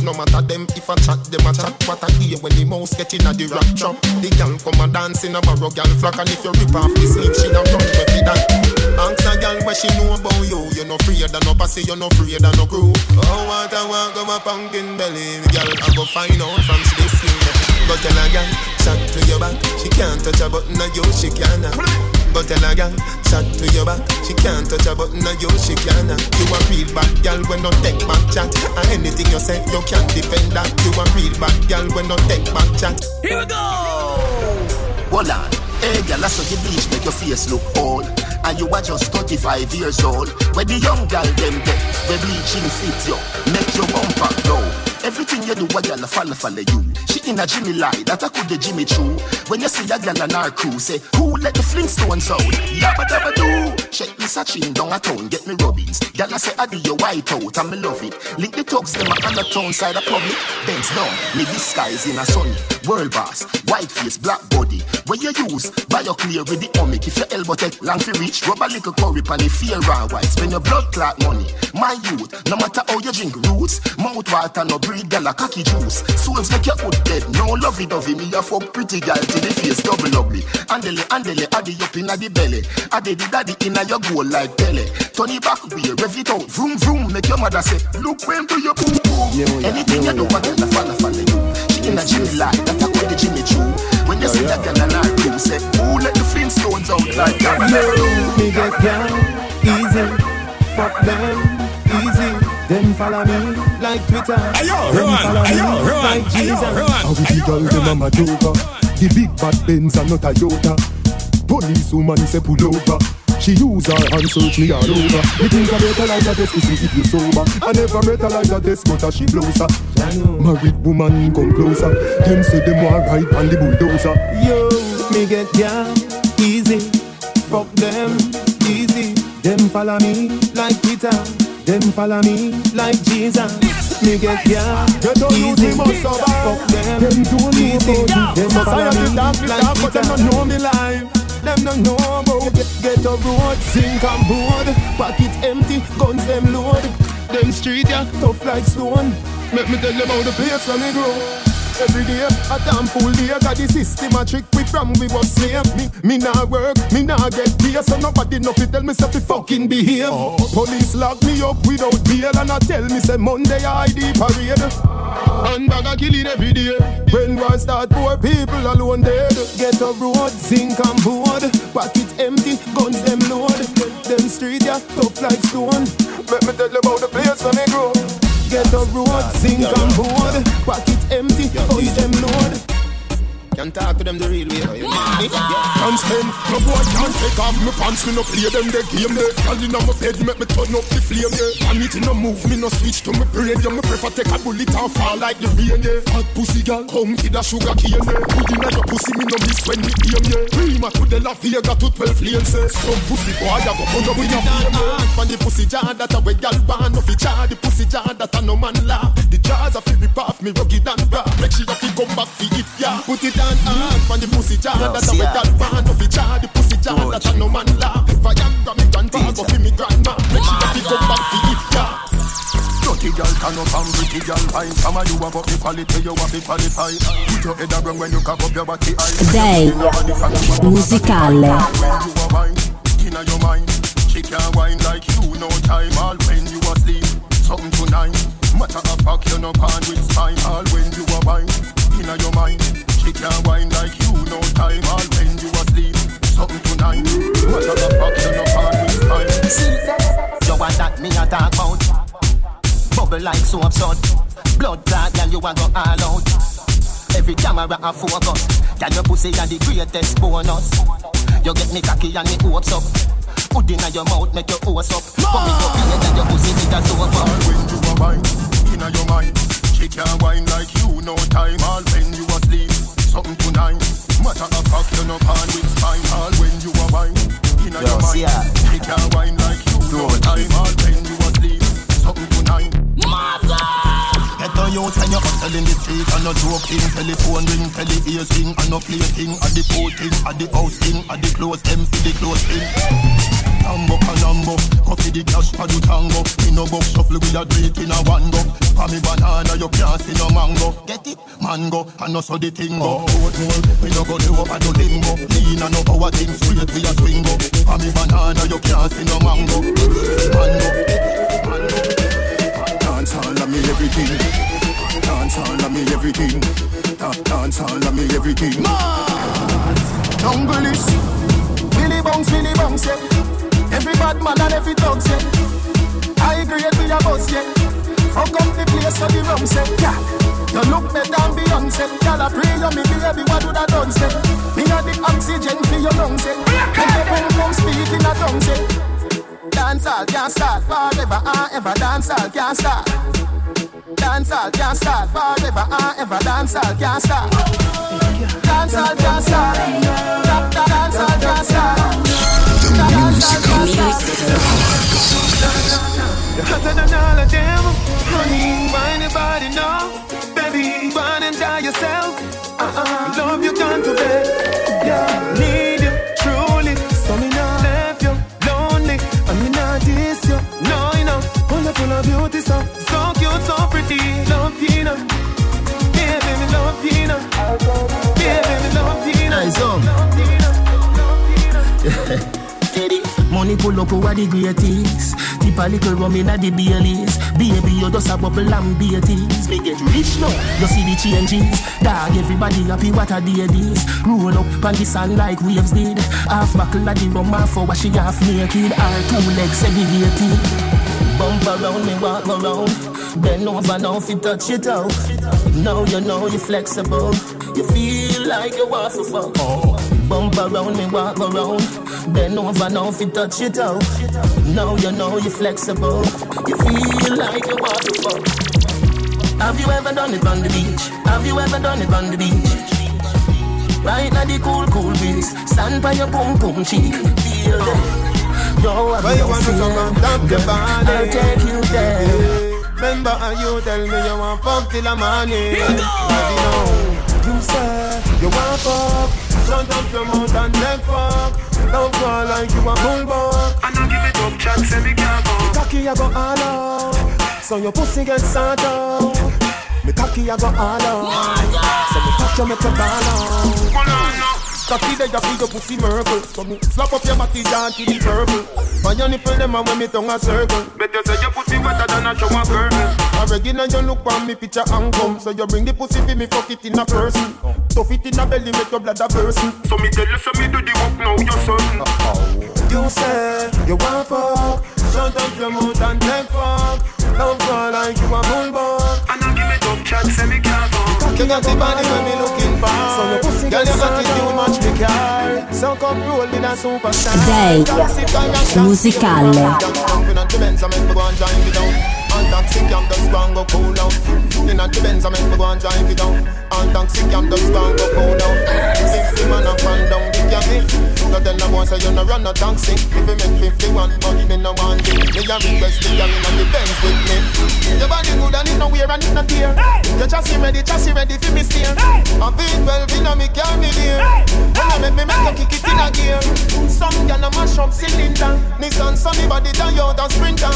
Speaker 6: No matter them if I chat, them a chat. What I hear when the mouse get in a the rap trap. The girl come a dance in a barrow girl flock And if you rip off the sleeve, she a run with it. That Ask a girl what she know about you. You no afraid of no pussy, you no afraid of no crew. Oh, what I want, go my pumpkin belly Girl, I go find out from she this you Go tell a girl, chat to your back She can't touch a button of you, she can Go tell a girl, chat to your back She can't touch a button of you, she can You a real bad girl when no take back chat And anything you say, you can't defend that You a real bad girl when no take back chat
Speaker 9: Here we go
Speaker 3: Hold on. Hey, girl, I saw you bleach make your face look old. And you are just 35 years old. Where the young girl them get, where bleaching fit you, make your bumper glow. Everything you do, a girl follow follow you. She in a Jimmy lie, that I could the Jimmy Choo. When you see a girl on our crew, say, who let the Flintstones out? Yabba dabba do. Shake me searching down a town, get me rubbings. Girl, I say, I do your white out, and me love it. Link the thugs, them on the town side of public. Bends down, me disguise in a sunny. World boss, white face, black body. When you use, buy your clear with the omic. If your elbow take long to reach, rub a little curry pan if fear raw white. Spend your blood clot money. My youth, no matter how you drink roots, mouth water no breed girl a cocky juice. Souls make your foot dead, no lovey dovey. Me a fuck pretty girl till the face double ugly. Andele, andele, addy up inna the belly. Addy the daddy inna your goal like Pele. Turn it back way, rev it out, vroom vroom. Make your mother say, look when do your boom boom. Anything you do, what girl a follow follow you. She inna Jimmy like that, I call the Jimmy Choo. When you see that girl and her crew, say, who let the Flintstones out like that?
Speaker 8: Me get down easy, fuck them easy. Them follow me like Twitter.
Speaker 14: Ayo,
Speaker 8: them
Speaker 14: Rowan,
Speaker 8: follow me
Speaker 14: ayo, Rowan,
Speaker 8: like
Speaker 14: ayo,
Speaker 8: Jesus.
Speaker 14: Rowan,
Speaker 8: How we the girl them a Majova. The big bad Benz and not a Toyota. Police woman say pull over.
Speaker 7: She use her and search me all over. Me think I better like a test to see if you sober. I never met her like a test, but she blows her. Married woman come closer. Them say them want ride on the bulldozer.
Speaker 6: Yo, me get ya easy. Fuck them easy. Them follow me like Peter. Them follow me like Jesus. Me get ya
Speaker 7: Get on you,
Speaker 6: easy.
Speaker 7: me must survive.
Speaker 6: Fuck them
Speaker 7: Them don't know
Speaker 6: easy. Them follow me like
Speaker 7: but them don't know me life.
Speaker 6: Them don't know about get, get a road, sink and board. Pocket empty, guns them load. Them street yeah, tough like stone.
Speaker 7: Let me tell you about the place where me grow.
Speaker 6: Every day, a damn full day, got the system a trick we from we was slave. Me, me nah work, me nah get pay, so nobody know fi tell me say fi fucking behave. Oh. Police lock me up without bail and I tell me say Monday I ID parade. And bag a killing every day. When war start, poor people alone dead. Get a road, sink and board. Pocket empty, guns them load. Them street yeah, tough like stone. Let me tell you about the place where me grow. Get the road, sink and board. Pocket empty, guns them load.
Speaker 4: Can talk to them the real way. You know me?
Speaker 7: Can't spend, no boy can't take off my pants, me no play them the game there. Girl inna my bed, make me turn up the flame yeah. And it no move, me no switch to my brain yeah. Me prefer take a bullet and fall like the rain yeah. Hot pussy girl, come to the sugar cane yeah. Put inna your pussy, me no miss when me aim yeah. Prima to the La Vega to 12 lanes yeah. Some pussy boy, I go put up in your flame yeah. Pan the pussy jar that a way girl born, no fi jar the pussy jar that a no man laugh. The jars a fi rip off me rugged and raw. Make she a fi come back fi it yeah. Put it on hard, pan the pussy jar that a way girl born, no fi jar the pussy jar that a no man laugh. Viagra me grandpa go fi me grandma. Make she a fi come back fi it yeah.
Speaker 4: Dirty girl turn up and pretty girl fine. Some of you have got the quality, you have the qualify. Put your head around when you cock up your body eye.
Speaker 1: Day musicale.
Speaker 4: You a wine, inna your mind. She can't wine like you, no time. All when you asleep, something tonight. Matter of fact, you no pan with spine. All when you a wine, inna your mind. She can't wine like you, no time. All when you asleep, something tonight. Matter of fact, you no pan with spine.
Speaker 3: You want that me a talk about? Bubble like so absurd. Blood clot, girl, you a go all out. Every camera a focus. Girl, your pussy a the greatest bonus. You get me cocky and me hopes up. Put inna your mouth, make your hose up. Put me up in and your pussy it a so up.
Speaker 4: When you a wine, inna your mind. She can't wine like you, no time. All when you asleep, something tonight. Matter of fact, you no pan with spine. All when you a wine, inna your mind. She can't wine like you, no time. All when you asleep, something tonight.
Speaker 3: Get a youth and you're hustle in the street and no joking Telephone ring, tele ears ring and no play thing At the food thing, at the house thing, at the clothes them for the clothes thing Tambo canambo, coffee the cash for the tango. In no box shuffle we a it in a one go. For me banana you can't see no mango. Get it? Mango, and no so the thing go. Oat more, we no go do up and do limbo Lean and no power thing, straight we a swing go For me banana you can't see no mango. Mango, mango.
Speaker 7: Dance all of me everything. Dance all of me everything. Dance all of me everything.
Speaker 6: Jungle is. Billy Bounce, Billy Bounce, yeah. Every bad man and every dog, yeah. High grade with a bus, yeah. Fuck up the place so the rum, say, yeah. You look better than Beyonce. Y'all a pray you me baby, what do that done, say? Me a the oxygen for your lungs, say. When the boom boom speak in a tongue, say. Dance all can't start forever and ever. Dance all can't start. Dance all can't start forever and ever. Dance all can't start. Dance all can't start. Da- da- Dance all can't start. Dance all can't start.
Speaker 25: Hotter than all of them, honey. Why anybody know? Baby, run and die yourself. Uh-uh. Love you gone to bed. Yeah, need you truly. So me not left you lonely, and me not diss you. No, you know, wonderful of beauty, so so cute, so pretty. Love you, know. Yeah, baby, love you, know. Yeah, baby, love you, know.
Speaker 3: Nice song. Steady. Money pull up over the greatest. Tip a little rum inna the Baileys. Baby, you just a bubble and beaties. Me get rich now. You see the changes. Dog, everybody happy. What a day this. Roll up on the sun like waves did. Half buckle of the rum, half for what she half naked. Her two legs segregated. Bump around me, walk around. Bend over now, if you touch it out. Now you know you're flexible. You feel like you want to fuck. Oh. Bump around me, walk around. Bend over now if you touch it out. Now you know you're flexible. You feel like you want to fuck. Have you ever done it on the beach? Have you ever done it on the beach? Right now the cool, cool breeze. Stand by your boom, boom cheek. Feel it. Yo, have
Speaker 6: Why you want to
Speaker 3: fear.
Speaker 6: suck up dump your body?
Speaker 3: I'll take you there.
Speaker 6: Remember how you tell me you want fuck till the morning Body know You say you want fuck Shut up your mouth and neck fuck Don't fall like you a And I give it up chat say me can't go. Cocky I go all out. So your pussy get sort out. Me cocky I go all out. So me fuck you make you ball out Cocky there you feel your pussy miracle. So me slap up your body down to the purple. On your nipple them and when me tongue a circle. Bet you say your pussy wetter than a shower curtain. A regular you look on me picture and come. So you bring the pussy for me fuck it in a person. Stuff it in a belly make your blood a burst. So me tell you so me do the work now you're certain. You say you want fuck. Shut up your mouth and take fuck. Don't fall like you a bulldog And I give it up chat say me can't You got the body when me looking for. So your pussy Girl, your attitude match me car So come roll in a superstar
Speaker 1: Day musicale.
Speaker 6: All taxi cam just go and go cool down. In a the Benz, I go and drive down. All taxi cam and down. If the man a fan down the cabby, no tell the boy say you no run no taxi. If you make 51, but me no want it. Me a request the girl in the Benz with me. Your body good and it no wear and it no tear. Your chassis ready, chassis ready for me steer. A V12 in a me car me dear. When I make me make you kick it in a gear. Some gyal a mash up cylinder. Nissan sunny body Toyota Sprinter.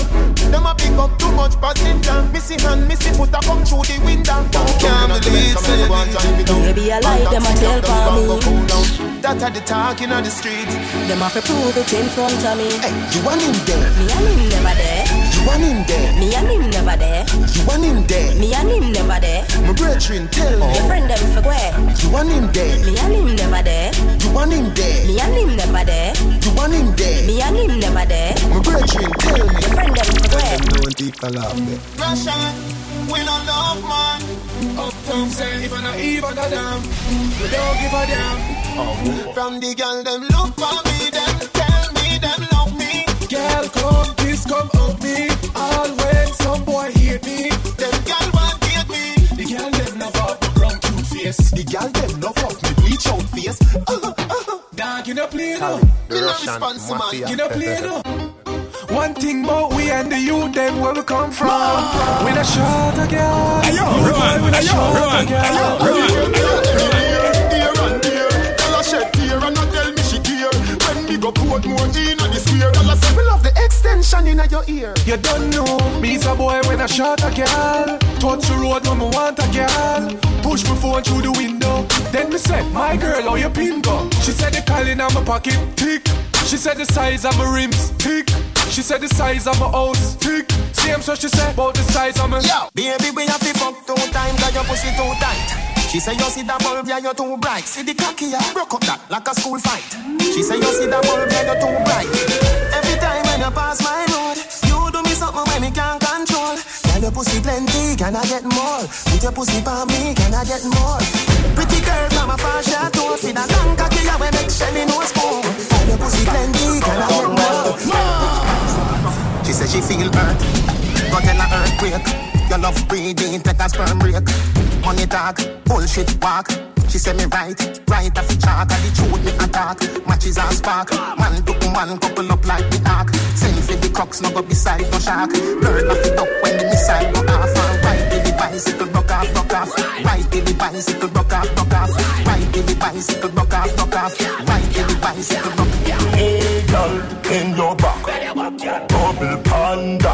Speaker 6: Them a pick up too much passenger. Missy hand, missy foot a come through the window. Can't believe
Speaker 26: Baby, I like them a tell for me.
Speaker 6: That are the talking on the street.
Speaker 26: Them have to prove it in front of me.
Speaker 6: Hey, you want him there?
Speaker 26: Me and him never there.
Speaker 6: You want him there?
Speaker 26: Me and him never there.
Speaker 6: You want him there?
Speaker 26: Me and him never there.
Speaker 6: My brethren, tell me.
Speaker 26: Your friend them for where?
Speaker 6: You want him there?
Speaker 26: Me and him never there.
Speaker 6: You want him there?
Speaker 26: Me and him never there.
Speaker 6: You want him there?
Speaker 26: Me and him never there.
Speaker 6: My brethren, tell me.
Speaker 26: Your friend them for where?
Speaker 6: Don't deep laugh there.
Speaker 10: Russia, we don't love man. Uptown say if I not even a damn, we don't give a damn.
Speaker 6: From the girl, them look for me, them tell me, them love me.
Speaker 10: Girl, come, please come up me. All when some boy hate me,
Speaker 6: Them girl want hate me.
Speaker 10: the girl them love up brown cute face.
Speaker 6: The girl, them love up me bleach out face. Uh-huh, uh-huh.
Speaker 10: Dog, you no play no.
Speaker 6: The Russian mafia.
Speaker 10: You no play no. One thing about we and the youth, them where we come from. We not short a girl.
Speaker 14: Hey, yo,
Speaker 10: You
Speaker 14: Rowan.
Speaker 10: boy, we not
Speaker 14: Hey, yo,
Speaker 10: short a
Speaker 14: Rowan.
Speaker 10: girl.
Speaker 14: Hey, yo, Rowan.
Speaker 4: And there, girl shed tear and not tell me she care. When me go put more in on the square, girl a say me love the extension in your ear.
Speaker 10: You don't know, me's a boy when I shot a girl. Touch the road when me want a girl. Push my phone through the window. Then me said, my girl, how your pin go? She said the calling on my pocket, tick. She said the size of my rims, tick. She said the size of my house, tick. Same so she said about the size of my
Speaker 6: Yo, baby, we have to fuck two times, cause your pussy too tight. She say you see that bulb, yeah, you're too bright. See the cocky, yeah, broke up that like a school fight. She say you see that bulb, yeah, you're too bright. Every time when you pass my road, you do me something when me can't control. Girl, your pussy plenty, can I get more? Put your pussy for me, can I get more? Pretty girl from a far chateau, see that long cocky, yeah, when make Shelly no spoon. Girl, your pussy plenty, can I get more? She say she feel hurt, go tell her earthquake. Your love breathing, take a sperm break. Money talk, bullshit walk. She say me right, right off the chalk. And the truth me attack. Matches and spark. Man to man couple up like the ark. Send for the crocks, no go beside no shark. Burn off it up when the missile go off. And right till the bicycle broke off, broke off. Right till the bicycle broke off, broke off. Right till the bicycle broke off, broke off. Right till the bicycle broke off.
Speaker 4: Hey, girl, in your back, double panda,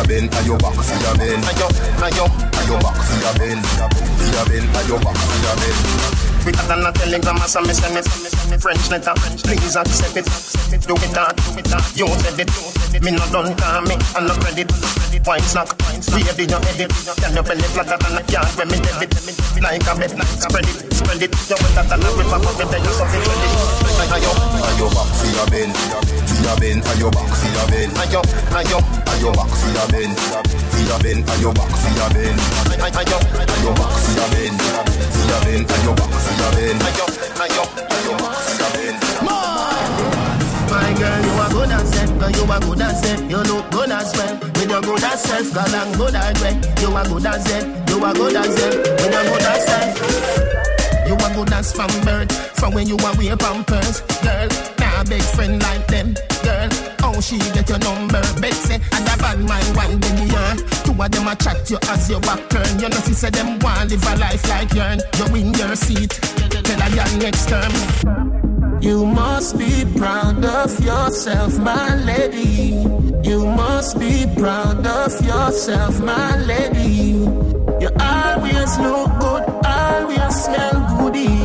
Speaker 4: your
Speaker 27: bend, ayo back for your bend,
Speaker 6: ayo, ayo.
Speaker 27: ayo back for your bend, for your bend, ayo back for your bend.
Speaker 6: Quicker than a telegram, so me send it. French letter, please accept it. Do it hard, do it uh. hard. You said it, me no done call me, and no credit. Wine snack, baby you edit. Can you belly flatter than a yard when me debit? Like a bed, spread it, spread it. You wetter than a river, but tell you something credit. Ayo,
Speaker 24: ayo back for your bend, for your bend, ayo back for your bend.
Speaker 6: Ayo, ayo,
Speaker 24: ayo back for your bend, for your bend, back for your bend.
Speaker 6: Ayo,
Speaker 24: ayo back for your bend, for your bend, your bend. Back for your bend.
Speaker 3: My girl, you are good as set, girl, you are good as set. You look good as well, with your good as self, girl, I'm good as well. You are good as set, you are good as well, with your good as self. You are good as from birth, from when you are wear pampers, girl. Nah, big friend like them, girl. How she get your number? Betsy and a bad mind one baby yeah. Two of them a chat you as your back turn. You know she said them want live a life like yourn. You win your seat, tell a young next term. You must be proud of yourself, my lady. You must be proud of yourself, my lady. You always look good, always smell goody.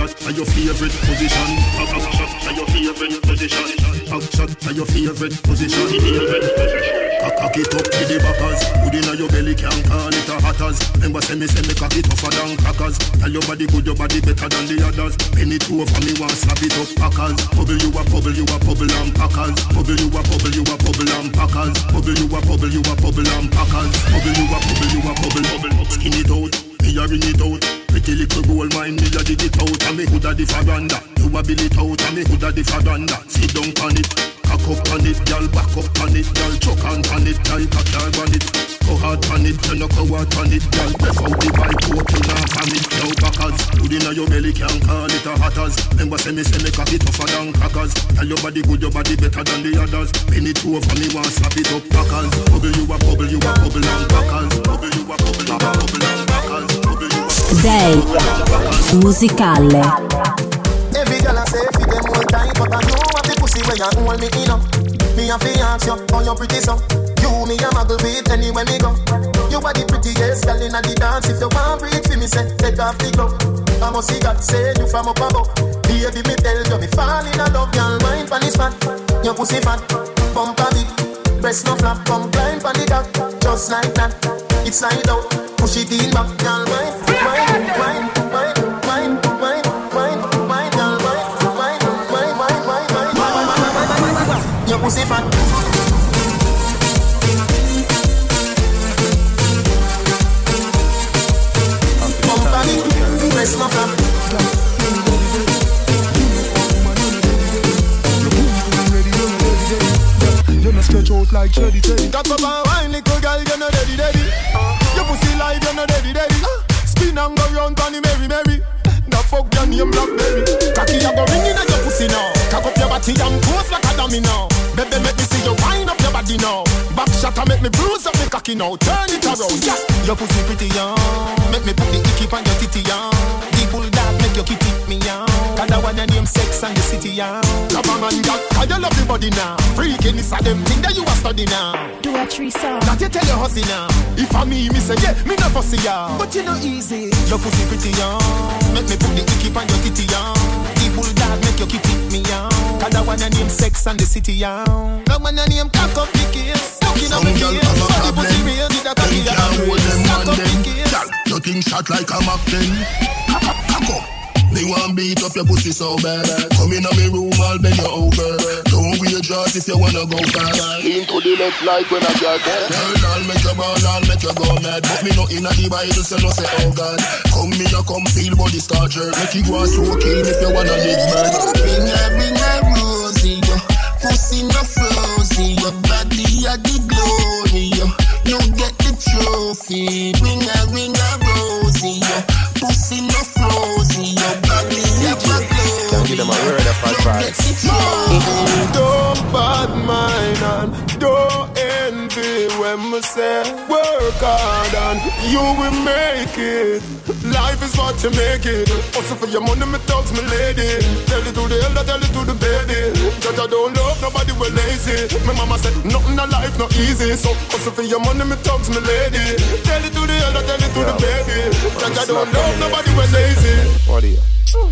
Speaker 4: Shot are your favorite position. Back shot are your favorite position. Back shot are your favorite position. Cock it up to the backers. Good inna your belly can't call it a hatters. Remember say me say me cock it tougher than crackers. Tell your body good, your body better than the others. Penny two for me want slap it up packers. Bubble you a bubble, you a bubble and packers. Bubble you a bubble, you a bubble and packers. Bubble you a bubble, you a bubble and packers. Bubble you a bubble, you a bubble. Skin it out, me a ring it out. Pretty little gold mine, me a dig it out, and me hood a the faranda. You a bill it out, and me hood a the faranda. Sit down on it. Cock up on it, girl, back up on it, girl, choke on on it, like a car on it. Go hard on it, you no go hard on it, girl. Press out the bike, hope you not from it. Yo, backers, good inna your belly, can't call it a hatters. Remember say me say me cock it tougher than crackers. Tell your body good, your body better than the others. Penny two for me, want slap it up, packers. Bubble you a bubble, you a bubble and packers. Bubble you a bubble, you a bubble and
Speaker 1: Day musicale.
Speaker 6: You me in a muggle anywhere me go. You are the prettiest girl inna the dance. If you want breathe me, say take off the glove. I must see God say you from up above. Baby, me tell you me fall in love, girl. Mind spot, your pussy fat, bump a breast no flap, come climb the just like that. It's slide out, push it in back, girl. Mind, mind, mind, mind, mind, mind, mind, mind, girl. Mind, mind, mind, mind, mind, mind, mind, mind, mind, mind, your pussy fat. Bump a big, breast no flap.
Speaker 7: You no stretch out like Teddy Teddy. Got up and wine, little girl, you no ready, ready. Pussy live, you no ready, ready. Spin and go round on the merry, merry. The fuck your name Blackberry. Cocky, you go ring in your pussy now. Cock up your body and pose like a dummy now. Baby, make me see you wind up your body now. Back shot and make me bruise up me cocky now. Turn it around, yeah. Your pussy pretty young. Make me put the icky on your titty young. The bulldog make your kitty me young. Cause I want your name sex and the city young. Come on, man, God, cause you love your body now. Freaking is a them thing that you are study now.
Speaker 12: Do a threesome.
Speaker 7: That you tell your hussy now. If I me, me say yeah, me not fussy ya. But you know easy. Your pussy pretty young. Make me put the icky on your titty young. The bulldog make your kitty me young. Cause I want your name sex and the city young. Come on, your name cock up the case. Looking at me face. Body pussy real. Did a cocky
Speaker 24: Them
Speaker 7: and a
Speaker 24: can't hold them
Speaker 7: Cock up the
Speaker 24: them.
Speaker 7: case.
Speaker 24: Your thing shot like a Mac 10. Cock up. Me want beat up your pussy so bad. Come in me room, I'll bend you over. Don't wear jaws if you wanna go far. Into the left like when I get there. Girl, I'll make you ball, I'll make you go mad. Put me not in a the Bible, so no say, oh God. Come me, you come feel body starcher. Make you go so clean if you wanna live bad. Bring her, bring her rosy, your pussy no frozy, your body a the glory, you
Speaker 7: will make it. Life is what you make it. Also for your money, me talks, me lady. Tell it to the elder, tell it to the baby. Judge I don't love nobody, we lazy. My mama said nothing in life not easy. So also for your money, me talks, me lady. Tell it to the elder, tell it to yeah. the baby. Judge, I don't love nobody when lazy.
Speaker 6: What are you?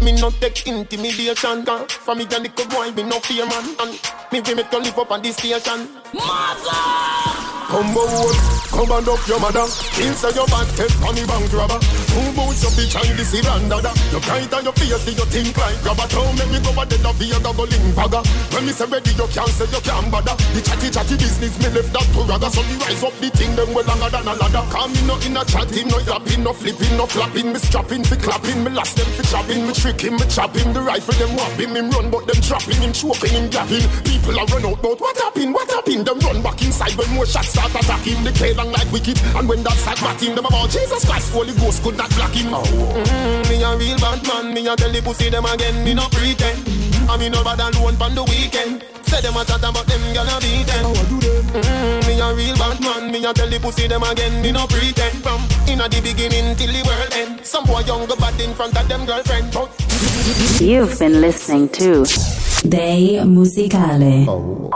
Speaker 7: Me no take intimidation, girl. For me, a little boy, me no fear, man. And me we make you live up on this station. Mother! Come on, come and up your mother. Inside your back, take on the bank robber. Who boots up the Chinese Iranda? You bright on your face, do you think like grabber? Don't make me go a dead of your goggling bagger. When me say ready, you can't say you can't bother. The chatty chatty business, me left that to rather. So me rise up the thing, them well longer than a ladder. Call me no in a chatting, no yapping, no flipping, no flapping. Me strapping, fi clapping, me last them fi chopping. Me tricking, me chopping. The rifle them whopping, him run, but them trapping, him choking, him gapping. People are run out, but what happened? What happened? Them run back inside when more shots start attacking the K long like wicked. And when that start batting them about Jesus Christ, Holy Ghost could not block him. Oh. Mm, me a real bad man, me a tell the pussy them again, me no pretend. I me no bad alone on the weekend. Say them a chat about them gonna beat them. How do them? Mm, me a real bad man, me a tell the pussy them again, me no pretend. From inna the beginning till the world end. Some boy young bad in front of them girlfriend. But
Speaker 1: You've been listening to Day Musicale.
Speaker 6: Oh.